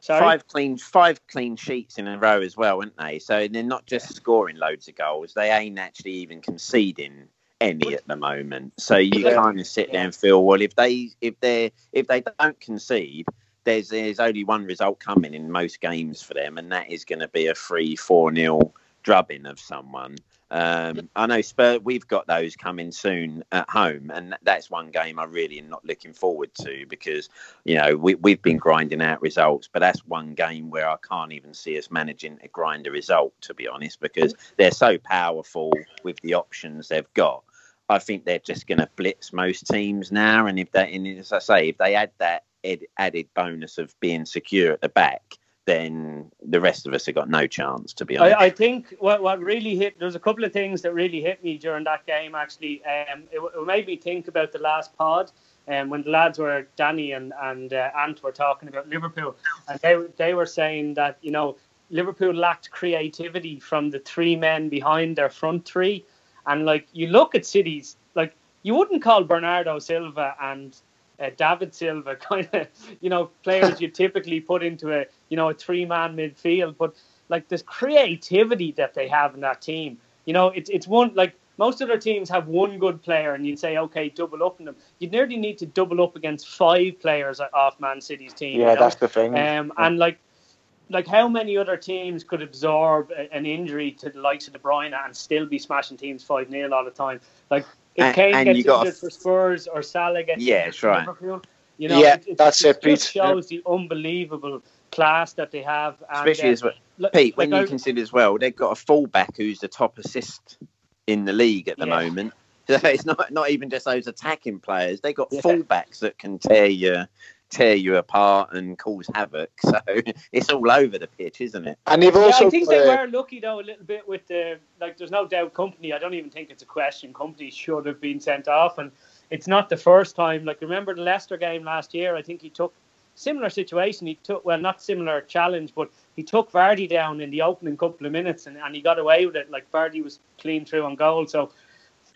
Sorry. five clean five clean sheets in a row as well, weren't they? So they're not just scoring loads of goals; they ain't actually even conceding any at the moment. So you Yeah. kind of sit there and feel, well, if they if they if they don't concede, there's there's only one result coming in most games for them, and that is going to be a three four nil drubbing of someone. Um, I know Spurs. We've got those coming soon at home, and that's one game I really am not looking forward to because you know we, we've been grinding out results, but that's one game where I can't even see us managing to grind a result. To be honest, because they're so powerful with the options they've got. I think they're just going to blitz most teams now, and if they, and as I say, if they add that ed- added bonus of being secure at the back, then the rest of us have got no chance. To be honest. I, I think what, what really hit there's a couple of things that really hit me during that game actually um, it, it made me think about the last pod um, when the lads were Danny and and uh, Ant were talking about Liverpool and they they were saying that you know Liverpool lacked creativity from the three men behind their front three and like you look at City's like you wouldn't call Bernardo Silva and uh, David Silva kind of you know players you typically put into a you know a three man midfield but like this creativity that they have in that team. You know, it's it's one like most other teams have one good player, and you'd say, okay, double up on them. You'd nearly need to double up against five players off Man City's team. Yeah, you know? that's the thing. Um, and like, like how many other teams could absorb an injury to the likes of De Bruyne and still be smashing teams five 0 all the time? Like if And- Kane and gets you got injured for Spurs or Salah gets Yeah, injured that's right. Liverpool, you know, Yeah, it, it, that's it, it, Pete. shows the unbelievable class that they have. And, Especially uh, as well, like- Pete, when like you I- consider as well, they've got a fullback who's the top assist in the league at the Yeah. moment. So it's not not even just those attacking players. They got Yeah. fullbacks that can tear you tear you apart and cause havoc. So it's all over the pitch, isn't it? And they've Yeah, also I think they uh, were lucky though a little bit with the like. There's no doubt Kompany. I don't even think it's a question. Kompany should have been sent off, and it's not the first time. Like remember the Leicester game last year? I think he took similar situation. He took well, not similar challenge, but he took Vardy down in the opening couple of minutes, and, and he got away with it. Like Vardy was clean through on goal. So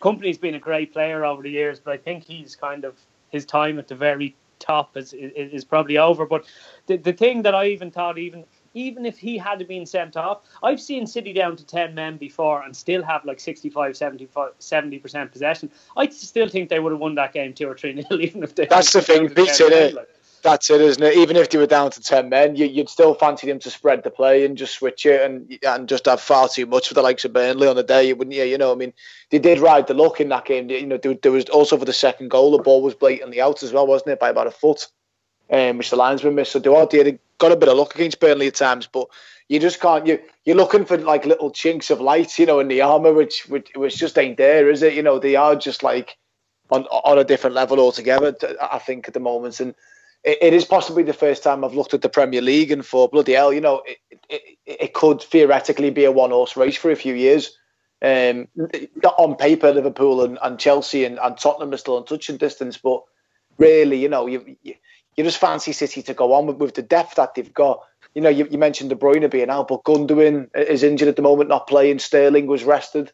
Kompany's been a great player over the years, but I think he's kind of his time at the very top is is, is probably over. But the the thing that I even thought even even if he had been sent off, I've seen City down to 10 men before and still have like 65, 75, 70% possession. I still think they would have won that game 2 or 3 nil, even if they That's the thing, to Pete, 10 men, innit? like. That's it, isn't it? Even if they were down to ten men, you, you'd still fancy them to spread the play and just switch it and and just have far too much for the likes of Burnley on the day, wouldn't you? You know, I mean, they did ride the luck in that game. You know, there, was also for the second goal, the ball was blatantly out as well, wasn't it, by about a foot, um, which the linesman missed. So did got a bit of luck against Burnley at times, but you just can't. You you're looking for like little chinks of light, you know, in the armor, which which, which just ain't there, is it? You know, they are just like on on a different level altogether. I think at the moment, and it, is possibly the first time I've looked at the Premier League and for bloody hell, you know, it, it, it could theoretically be a one horse race for a few years. Um, on paper, Liverpool and, and Chelsea and, and Tottenham are still in touching distance, but really, you know, you you, you just fancy City to go on with, with the depth that they've got. You know, you, you mentioned De Bruyne being out, but Gundogan is injured at the moment, not playing. Sterling was rested.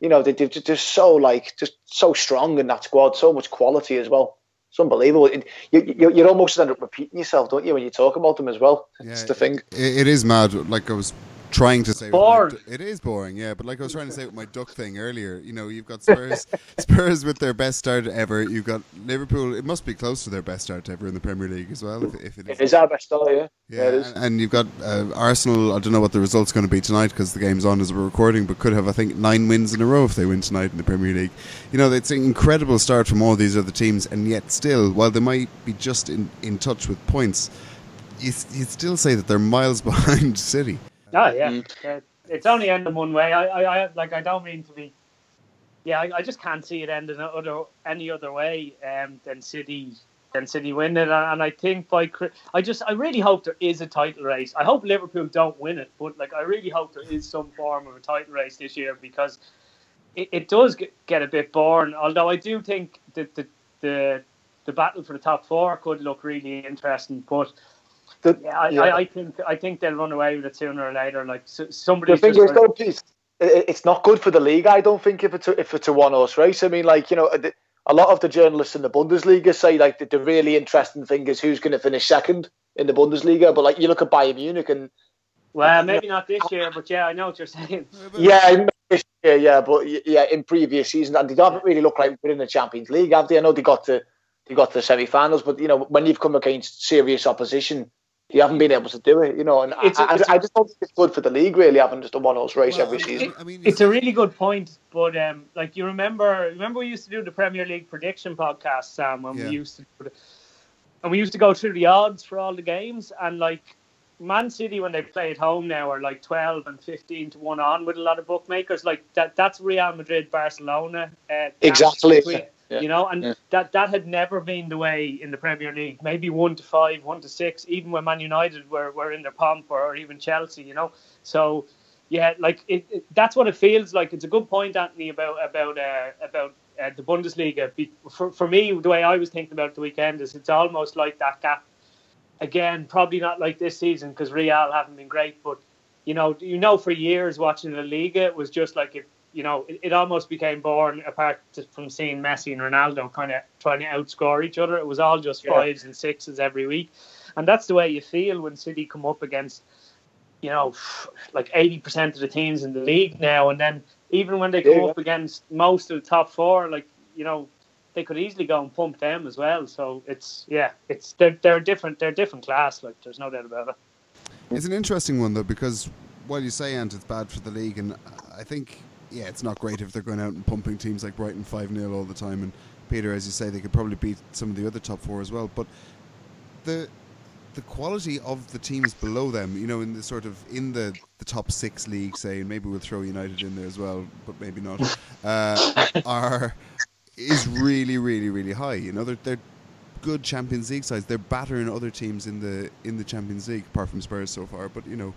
You know, they, they're just so like just so strong in that squad, so much quality as well. It's unbelievable. It, you, you, you almost end up repeating yourself, don't you, when you talk about them as well? It's Yeah, the thing. It, it is mad. Like I was trying to say, Boring. it is boring. Yeah, but like I was trying to say with my duck thing earlier, you know, you've got Spurs, Spurs with their best start ever. You've got Liverpool. It must be close to their best start ever in the Premier League as well. If, if it It is our best start, yeah. Yeah, Yeah, it is. and, and you've got uh, Arsenal. I don't know what the result's going to be tonight because the game's on as we're recording, but could have I think nine wins in a row if they win tonight in the Premier League. You know, it's an incredible start from all these other teams, and yet still, while they might be just in, in touch with points, you you still say that they're miles behind City. Oh yeah, Mm. Yeah, it's only ending one way. I, I, I like. I don't mean to be. Yeah, I, I just can't see it ending other any other way um, than City than City winning. And, and I think by I just I really hope there is a title race. I hope Liverpool don't win it, but like I really hope there is some form of a title race this year because it, it does get, get a bit boring. Although I do think that the the the battle for the top four could look really interesting, but. The, Yeah, I, yeah. I, I think I think they'll run away with it sooner or later. Like so, somebody. the thing is, though, Pete, it's not good for the league. I don't think if it's a, if it's a one horse race. I mean, like you know, a lot of the journalists in the Bundesliga say like that the really interesting thing is who's going to finish second in the Bundesliga. But like you look at Bayern Munich and well, maybe not this year, but yeah, I know what you're saying. yeah, yeah, yeah, but yeah, in previous seasons, and they haven't really looked like they're in the Champions League, have they? I know they got to they got to the semi-finals, but you know when you've come against serious opposition. You haven't been able to do it, you know, and It's a- I, it's a- I, I just don't think it's good for the league, really, having just a one-horse race Well, every I mean, season. I mean, It's a really good point, but um, like you remember, remember we used to do the Premier League prediction podcast, Sam, when Yeah. we used to, do the, and we used to go through the odds for all the games, and like Man City when they play at home now are like twelve and fifteen to one on with a lot of bookmakers. Like that, that's Real Madrid, Barcelona. Uh, Exactly. between- Yeah. You know, and Yeah. that that had never been the way in the Premier League. Maybe one to five, one to six, even when Man United were, were in their pomp, or, even Chelsea. You know, so yeah, like it, it, that's what it feels like. It's a good point, Anthony, about about uh, about uh, the Bundesliga. Be- For for me, the way I was thinking about the weekend is it's almost like that gap. Again, probably not like this season because Real haven't been great, but you know, you know, for years watching the Liga, it was just like if you know, it, it almost became boring apart to, from seeing Messi and Ronaldo kind of trying to outscore each other. It was all just Yeah. fives and sixes every week, and that's the way you feel when City come up against you know, like eighty percent of the teams in the league now, and then even when they come Yeah. up against most of the top four, like you know, they could easily go and pump them as well. So it's yeah, it's they're they're different they're different class. Like there's no doubt about it. It's an interesting one though because while you say Ant it's bad for the league, and I think yeah, it's not great if they're going out and pumping teams like Brighton five 0 all the time. And Peter, as you say, they could probably beat some of the other top four as well. But the the quality of the teams below them, you know, in the sort of in the, the top six league, say, and maybe we'll throw United in there as well, but maybe not, uh, are is really, really, really high. You know, they're they're good Champions League sides. They're battering other teams in the in the Champions League, apart from Spurs so far. But you know,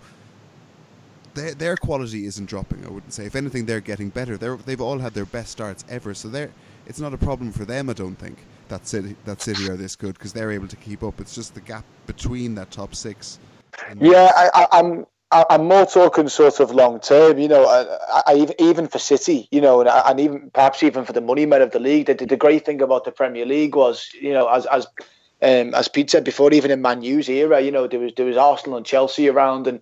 their their quality isn't dropping. I wouldn't say. If anything, they're getting better. They're they've all had their best starts ever. So they're it's not a problem for them. I don't think that City that City are this good because they're able to keep up. It's just the gap between that top six. Yeah. I, I, I'm I'm more talking sort of long term. You know, I, I, even- for City, you know, and, and even perhaps even for the money men of the league. The, the great thing about the Premier League was, you know, as as um, as Pete said before, even in Man U's era, you know, there was there was Arsenal and Chelsea around, and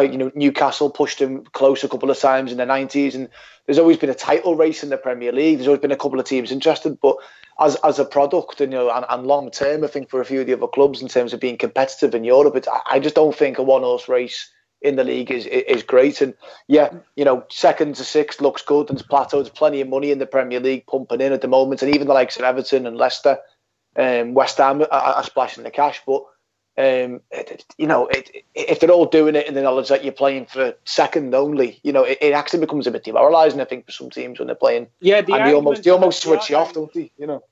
you know Newcastle pushed them close a couple of times in the nineties, and there's always been a title race in the Premier League. There's always been a couple of teams interested, but as as a product and you know and, and long term, I think for a few of the other clubs in terms of being competitive in Europe, I- just don't think a one horse race in the league is is great. And yeah, you know, second to sixth looks good and it's plateaued. There's plenty of money in the Premier League pumping in at the moment, and even the likes of Everton and Leicester, um, West Ham are, are splashing the cash, but. Um, it, you know, it, if they're all doing it in the knowledge that you're playing for second only, you know, it, it actually becomes a bit demoralising. I think for some teams when they're playing, Yeah, the and they almost they almost the switch you off, don't they? You know.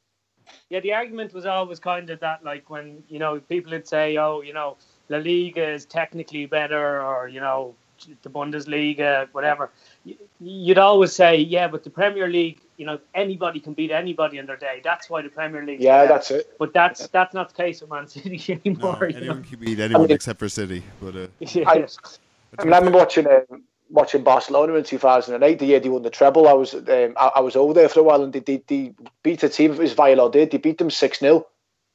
Yeah, the argument was always kind of that, like when you know people would say, "Oh, you know, La Liga is technically better," or you know, the Bundesliga, whatever. You'd always say, "Yeah, but the Premier League, you know, anybody can beat anybody in their day. That's why the Premier League." Yeah, that's it. But that's that's not the case with Man City anymore. you anyone know? can beat anyone mean- except for City. But uh, Yeah. I, I mean, I remember watching um, watching Barcelona in 2008, the year they won the treble. I was um, I, I was over there for a while, and they, they, they beat a team. It was Valladolid. They beat them six 0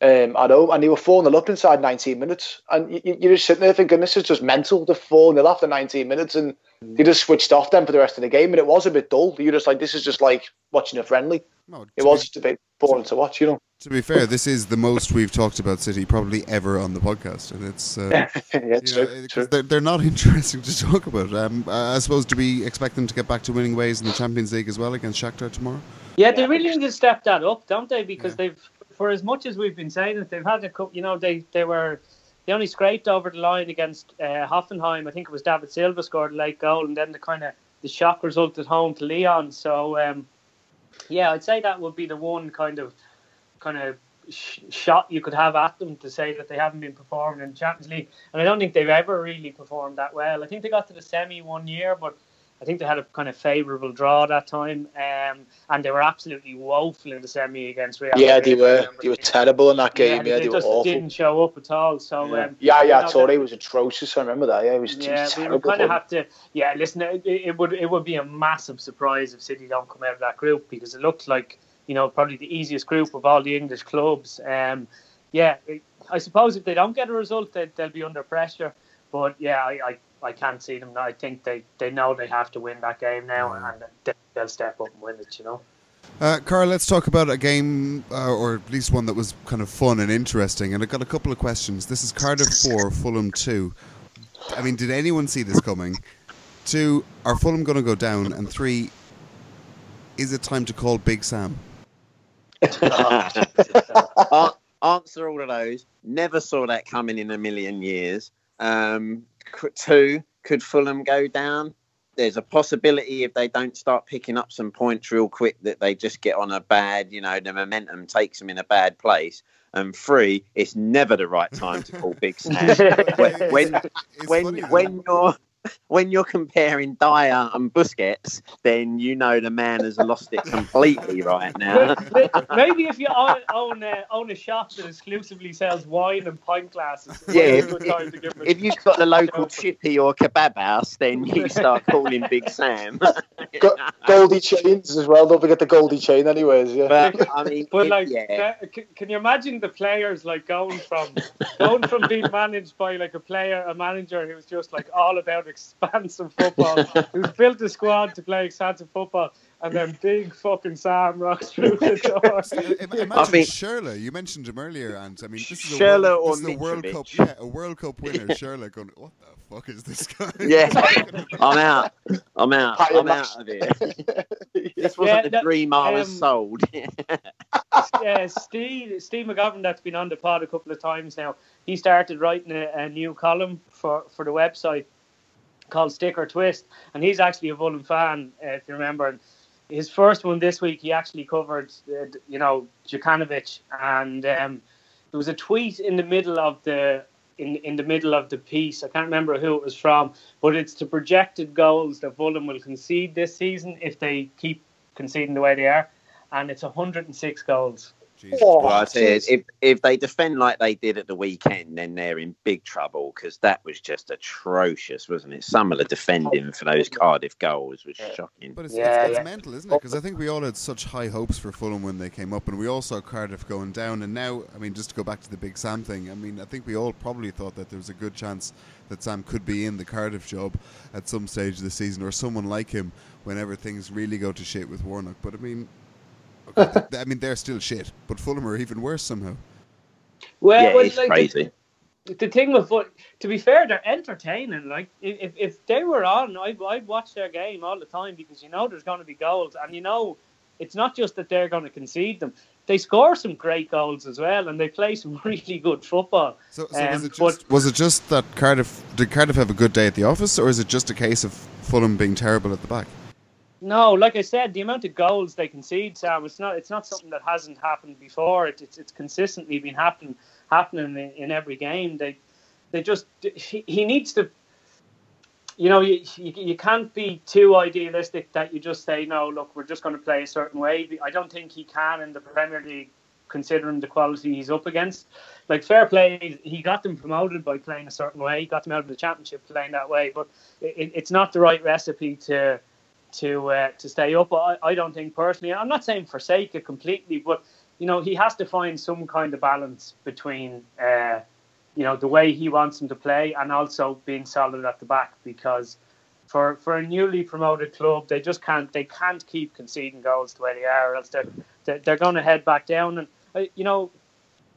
um, at home, and they were four 0 up inside 19 minutes. And you, you- you're just sitting there thinking, this is just mental. The four 0 after 19 minutes, and they just switched off then for the rest of the game, and it was a bit dull. You're just like, this is just like watching a friendly. no, It was be- just a bit boring to watch, you know. To be fair, this is the most we've talked about City probably ever on the podcast, and it's uh, yeah, you true, know, 'cause true. they're, they're not interesting to talk about. Um, I I suppose do we expect them to get back to winning ways in the Champions League as well against Shakhtar tomorrow? Yeah, they really need to step that up, don't they? Because Yeah. they've, for as much as we've been saying that they've had a couple, you know, they they were they only scraped over the line against uh, Hoffenheim. I think it was David Silva scored a late goal, and then the kind of the shock result at home to Lyon. So um, yeah, I'd say that would be the one kind of kind of sh- shot you could have at them to say that they haven't been performing in Champions League. And I don't think they've ever really performed that well. I think they got to the semi one year, but I think they had a kind of favourable draw that time, um, and they were absolutely woeful in the semi against Real. Yeah, they were. They were terrible in that game. Yeah, they, they, were awful. Didn't show up at all. So Yeah, um, yeah, you yeah know, Torre was atrocious. I remember that. Yeah, it was, it yeah, was we terrible. would kind of have to. Yeah, listen, it, it would it would be a massive surprise if City don't come out of that group because it looked like you know probably the easiest group of all the English clubs. Um, yeah, it, I suppose if they don't get a result, they, they'll be under pressure. But yeah, I, I, I can't see them. I think they, they know they have to win that game now, Yeah. and they, they'll step up and win it. You know. Uh, Karl, let's talk about a game, uh, or at least one that was kind of fun and interesting. And I've got a couple of questions. This is Cardiff 4, Fulham 2. I mean, did anyone see this coming? Two, are Fulham going to go down? And three, is it time to call Big Sam? Answer all of those. Never saw that coming in a million years. Um, c- two, could Fulham go down? There's a possibility if they don't start picking up some points real quick that they just get on a bad, you know, the momentum takes them in a bad place. And three, it's never the right time to call Big Sam. when when when, when you're when you're comparing Dyer and Busquets, then you know the man has lost it completely right now. Maybe if you own own, uh, own a shop that exclusively sells wine and pint glasses, yeah. If, if, if you've got the local chippy or kebab house, then you start calling Big Sam. Goldie chains as well. Don't forget the Goldie chain, anyways. Yeah. But I mean, but like, yeah. can you imagine the players like going from going from being managed by like a player, a manager who's just like all about expansive football, who's built a squad to play expansive football, and then big fucking Sam rocks through the door. Imagine I mean, Schürrle. You mentioned him earlier, and I mean, this is a World, this is a World Cup, yeah, a World Cup winner. Schürrle going, what the fuck is this guy? Yeah, I'm out. I'm out. I'm out of here. this wasn't yeah, the dream I was um, sold. yeah, Steve Steve McGovern, that's been on the pod a couple of times now. He started writing a, a new column for for the website called Stick or Twist, and he's actually a Fulham fan, uh, if you remember. And his first one this week, he actually covered, uh, you know, Jokanovic, and um, there was a tweet in the middle of the in in the middle of the piece. I can't remember who it was from, but it's the projected goals that Fulham will concede this season if they keep conceding the way they are, and it's 106 goals. Oh, well, if if they defend like they did at the weekend, then they're in big trouble because that was just atrocious, wasn't it? Some of the defending for those Cardiff goals was shocking. But it's, yeah, it's, it's yeah. mental, isn't it? Because I think we all had such high hopes for Fulham when they came up, and we all saw Cardiff going down. And now, I mean, just to go back to the Big Sam thing, I mean, I think we all probably thought that there was a good chance that Sam could be in the Cardiff job at some stage of the season, or someone like him whenever things really go to shit with Warnock. But I mean, I mean, they're still shit, but Fulham are even worse somehow. Well, yeah, well, it's like, crazy. The, the thing with to be fair, they're entertaining. Like if if they were on, I I'd watch their game all the time because you know there's going to be goals, and you know it's not just that they're going to concede them. They score some great goals as well, and they play some really good football. So, so um, was, it just, was it just that Cardiff did Cardiff have a good day at the office, or is it just a case of Fulham being terrible at the back? No, like I said, the amount of goals they concede, Sam, it's not it's not something that hasn't happened before. It, it's it's consistently been happening happening in, in every game. They they just he, he needs to. You know, you, you, you can't be too idealistic that you just say no. Look, we're just going to play a certain way. I don't think he can in the Premier League, considering the quality he's up against. Like fair play, he got them promoted by playing a certain way. He got them out of the championship playing that way. But it, it's not the right recipe to to uh, to stay up. I, I don't think personally. I'm not saying forsake it completely, but you know he has to find some kind of balance between uh, you know the way he wants him to play and also being solid at the back because for for a newly promoted club they just can't they can't keep conceding goals the way they are or else they're they're, they're going to head back down and uh, you know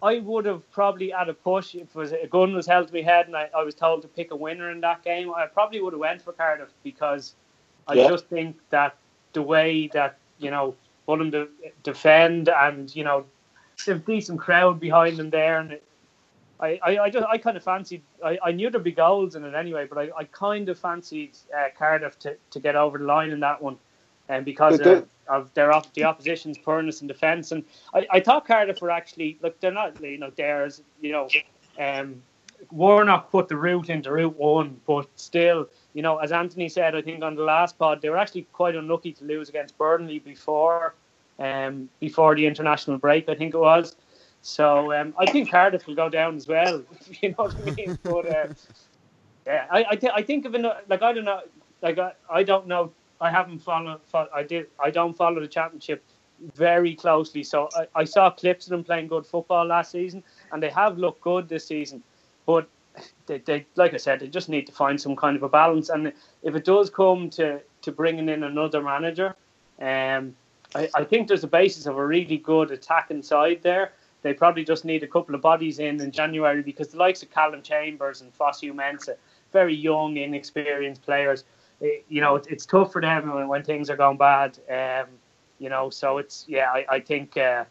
I would have probably had a push if was a gun was held to my head and I, I was told to pick a winner in that game. I probably would have went for Cardiff because I yeah. just think that the way that you know Fulham to defend and you know a decent crowd behind them there, and I, I, I just I kind of fancied I, I knew there'd be goals in it anyway, but I, I kind of fancied uh, Cardiff to, to get over the line in that one, and um, because of, of their the opposition's poorness in defence, and I, I thought Cardiff were actually look they're not you know theirs you know um Warnock put the route into Route One, but still you know, as Anthony said, I think on the last pod, they were actually quite unlucky to lose against Burnley before, um, before the international break. I think it was. So um, I think Cardiff will go down as well. you know what I mean? But uh, yeah, I I, th- I think of like I don't know, like I, I don't know. I haven't followed. Fo- I did. I don't follow the championship very closely. So I, I saw clips of them playing good football last season, and they have looked good this season. But they, they, like I said, they just need to find some kind of a balance. And if it does come to, to bringing in another manager, um, I, I think there's a basis of a really good attacking side there. They probably just need a couple of bodies in in January because the likes of Calum Chambers and Fosu Mensah, very young, inexperienced players. It, eh, you know, it, it's tough for them when, when things are going bad. Um, you know, so it's yeah, I, I think. Uh,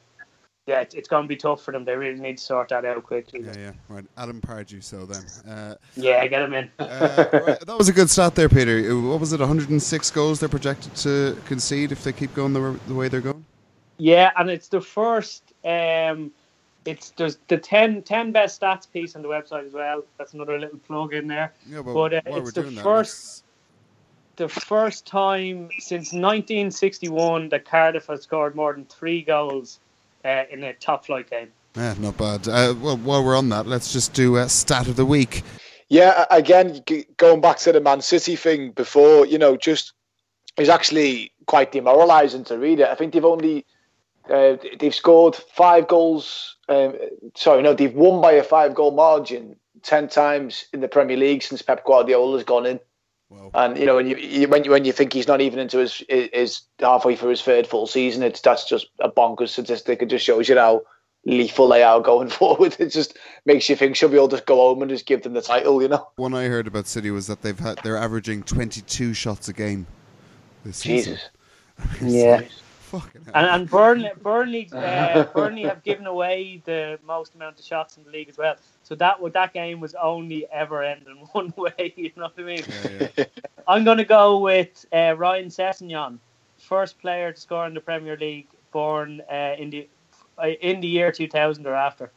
yeah, it's, it's going to be tough for them. They really need to sort that out quickly. Yeah, yeah. Right. Adam Pardew, so then. Uh, yeah, get him in. uh, right. That was a good start there, Peter. Uh, what was it, 106 goals they're projected to concede if they keep going the, the way they're going? Yeah, and it's the first um, it's there's the 10, 10 best stats piece on the website as well. That's another little plug in there. Yeah, but, But, uh, it's the first- The first time since 1961 that Cardiff has scored more than three goals uh, in a top flight game. yeah, not bad. Uh, well, while we're on that, let's just do a stat of the week. Yeah, again, going back to the Man City thing before, you know, just it's actually quite demoralising to read it. I think they've only uh, they've scored five goals. Um, sorry, no, they've won by a five goal margin ten times in the Premier League since Pep Guardiola's gone in. Wow. And you know, when you, you when you when you think he's not even into his his halfway through his third full season, it's that's just a bonkers statistic. It just shows you how lethal they are going forward. It just makes you think should we all just go home and just give them the title, you know? One I heard about City was that they've had they're averaging 22 shots a game this season. Jesus. Yeah. Fucking hell. And, and Burnley, Burnley, uh, Burnley have given away the most amount of shots in the league as well. So that would that game was only ever ending one way. You know what I mean? Yeah, yeah. I'm going to go with uh, Ryan Sessegnon, first player to score in the Premier League, born uh, in the uh, in the year 2000 or after.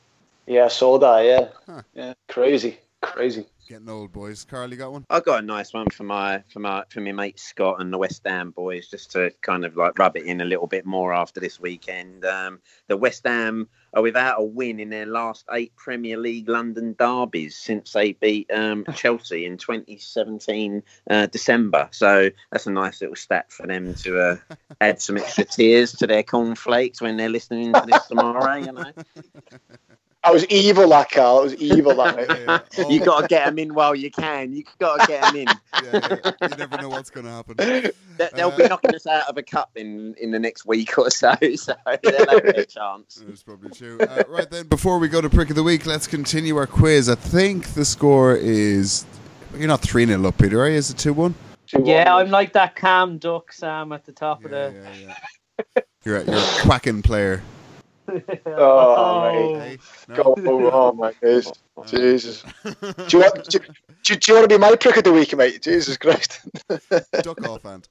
Yeah, I saw that. Yeah, Huh. yeah, crazy, crazy. Getting old, boys. Karl, you got one? I got a nice one for my for my for my mate Scott and the West Ham boys, just to kind of like rub it in a little bit more after this weekend. Um, the West Ham are without a win in their last eight Premier League London derbies since they beat um, Chelsea in 2017 uh, December. So that's a nice little stat for them to uh, add some extra tears to their cornflakes when they're listening to this tomorrow. You know, I was evil, that Karl. I was evil, that mate. Yeah, yeah. you Oh, got to get them in while you can. You got to get them in. yeah, yeah. You never know what's going to happen. They- They'll Uh, be knocking us out of a cup in, in the next week or so, so they'll have their chance. That's probably true. Uh, right then, before we go to prick of the week, let's continue our quiz. I think the score is. You're not 3 0 up, Peter, are you? Is it 2 1? Yeah, I'm like that calm duck, Sam, at the top Yeah, of the. yeah, yeah. You're a, you're a quacking player. Oh, Hey, no? Go, oh my days. Jesus. Do you, want, do, do, do you want to be my prick of the week, mate? Jesus Christ. Duck off, Ant.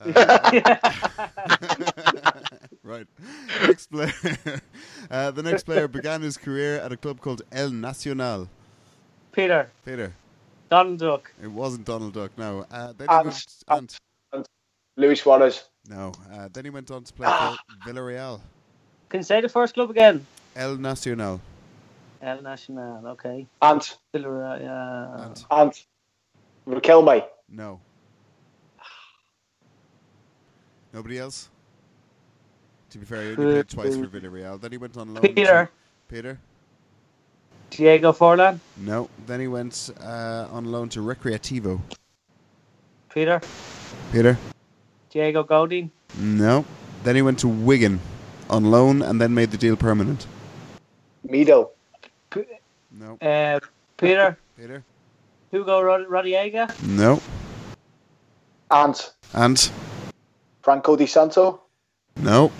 Uh, right. Next player. Uh, the next player began his career at a club called El Nacional. Peter, Peter. Donald Duck. It wasn't Donald Duck, no. Uh, then he Ant. went, Ant. Luis Suarez. No. Uh, then he went on to play for Villarreal. Can you say the first club again? El Nacional. El Nacional, okay. Ant. Villarreal. Ant. Ant. Riquelme. No. Nobody else? To be fair, he only played twice for Villarreal. Then he went on loan. to- Peter, Peter? Diego Forlan. No. Then he went uh, on loan to Recreativo. Peter, Peter? Diego Godin. No. Then he went to Wigan on loan and then made the deal permanent. Mido. No. Uh, Peter, Peter? Hugo Rod- Rodallega. No. Ant. And? Franco Di Santo. No.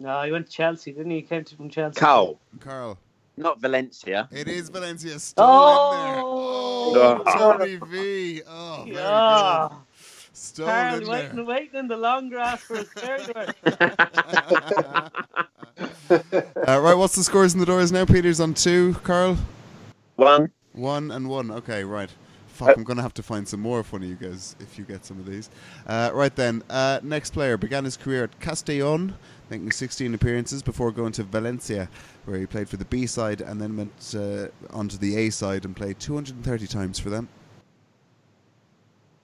No, he went to Chelsea, didn't he? He came to from Chelsea. Karl, Karl? not Valencia. It is Valencia. Still Oh! in there. Oh, Oh. Tony V. Oh, very Yeah. Good. Still Karl, waiting, there. waiting in the long grass for his character. uh, right, what's the scores in the doors now? Peter's on two. Karl? One. One and one. Okay, right. Fuck, I'm going to have to find some more of one of you guys if you get some of these. Uh, right then, uh, next player began his career at Castellon, making 16 appearances before going to Valencia, where he played for the B side and then went uh, onto the A side and played 230 times for them.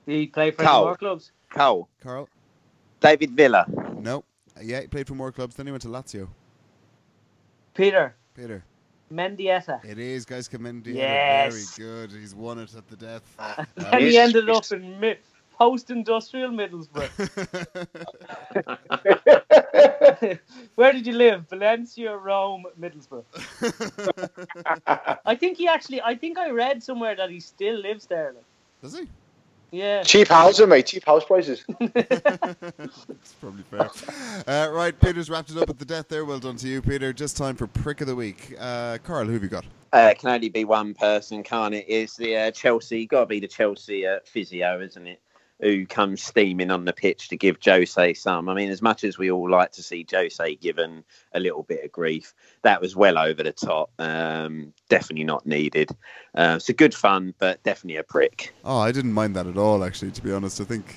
He played for any Karl. more clubs. Karl. Karl? David Villa. No. Uh, Yeah, he played for more clubs. Then he went to Lazio. Peter, Peter. Mendieta. It is, guys. Commend Yes. Very good. He's won it at the death. And he ended up in mi- post-industrial Middlesbrough. Where did you live? Valencia, Rome, Middlesbrough. I think he actually. I think I read somewhere that he still lives there. Like. Does he? Yeah. Cheap housing, mate. Cheap house prices. That's probably fair. Uh, right, Peter's wrapped it up at the death there. Well done to you, Peter. Just time for prick of the week. Uh, Karl, who have you got? Uh, can only be one person, can't it? Is the uh, Chelsea? Got to be the Chelsea uh, physio, isn't it? Who comes steaming on the pitch to give Jose some. I mean, as much as we all like to see Jose given a little bit of grief, that was well over the top. Um, definitely not needed. Uh, so good fun, but definitely a prick. Oh, I didn't mind that at all. Actually, to be honest, I think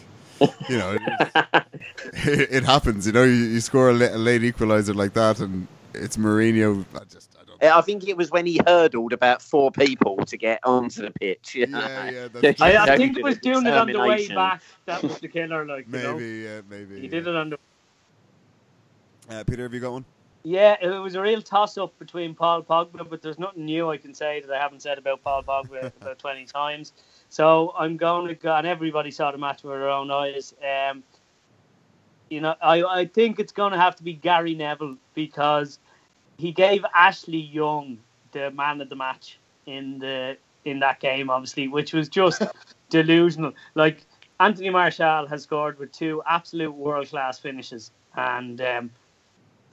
you know it, it, happens. You know, you, you score a, late, a late equalizer like that, and it's Mourinho. I just I think it was when he hurdled about four people to get onto the pitch. Yeah, yeah. I, I think it was doing it on the way back. That was the killer. Like maybe, you know? yeah, maybe. He yeah. did it on the. Uh, Peter, have you got one? Yeah, it was a real toss-up between Paul Pogba, but there's nothing new I can say that I haven't said about Paul Pogba about 20 times. So I'm going to go, and everybody saw the match with their own eyes. Um, you know, I, I think it's going to have to be Gary Neville because he gave Ashley Young the man of the match in the in that game, obviously, which was just delusional. Like Anthony Martial has scored with two absolute world class finishes, and um,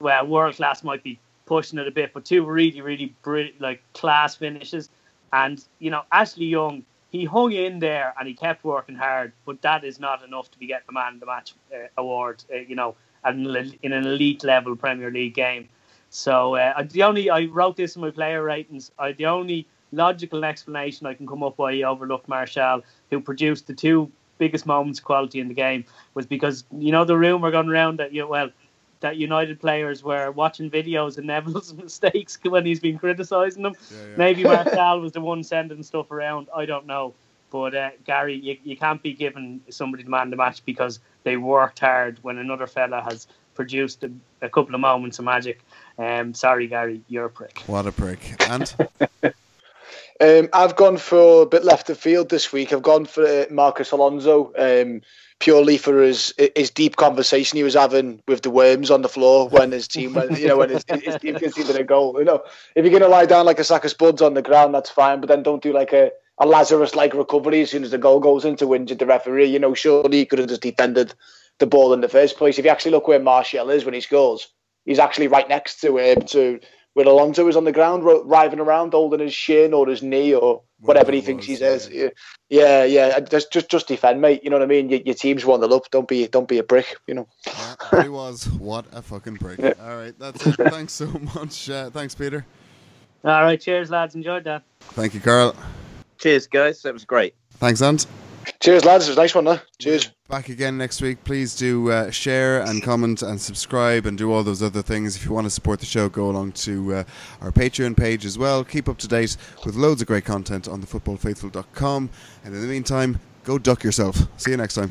well, world class might be pushing it a bit, but two really, really brilliant, like class finishes. And you know, Ashley Young, he hung in there and he kept working hard, but that is not enough to be getting the man of the match uh, award. Uh, you know, in an elite level Premier League game. So uh, the only I wrote this in my player ratings. I, the only logical explanation I can come up with, he overlooked Martial, who produced the two biggest moments of quality in the game, was because you know the rumor going around that you well that United players were watching videos of Neville's mistakes when he's been criticising them. Yeah, yeah. Maybe Martial was the one sending stuff around. I don't know. But uh, Gary, you, you can't be giving somebody the man the match because they worked hard when another fella has produced a, a couple of moments of magic. Um, sorry, Gary, you're a prick. What a prick. And um, I've gone for a bit left of field this week. I've gone for uh, Marcos Alonso. Um, purely for his his deep conversation he was having with the worms on the floor when his team went, you know, when his, his team conceded a goal. You know, if you're gonna lie down like a sack of spuds on the ground, that's fine, but then don't do like a, a Lazarus like recovery as soon as the goal goes into injure the referee. You know, surely he could have just defended the ball in the first place. If you actually look where Martial is when he scores, he's actually right next to him to where Alonso is on the ground, writhing around, holding his shin or his knee or whatever he thinks he says. Yeah, yeah, yeah. Just, just, just defend, mate. You know what I mean? Your, your team's one the up. Don't be, don't be a brick. You know. Yeah, he was. What a fucking brick. Yeah. All right, that's it. Thanks so much. Uh, thanks, Peter. All right, cheers, lads. Enjoyed that. Thank you, Karl. Cheers, guys. That was great. Thanks, Ant. Cheers, lads. It was a nice one, though. Cheers. Back again next week. Please do uh, share and comment and subscribe and do all those other things. If you want to support the show, go along to uh, our Patreon page as well. Keep up to date with loads of great content on thefootballfaithful.com. And in the meantime, go duck yourself. See you next time.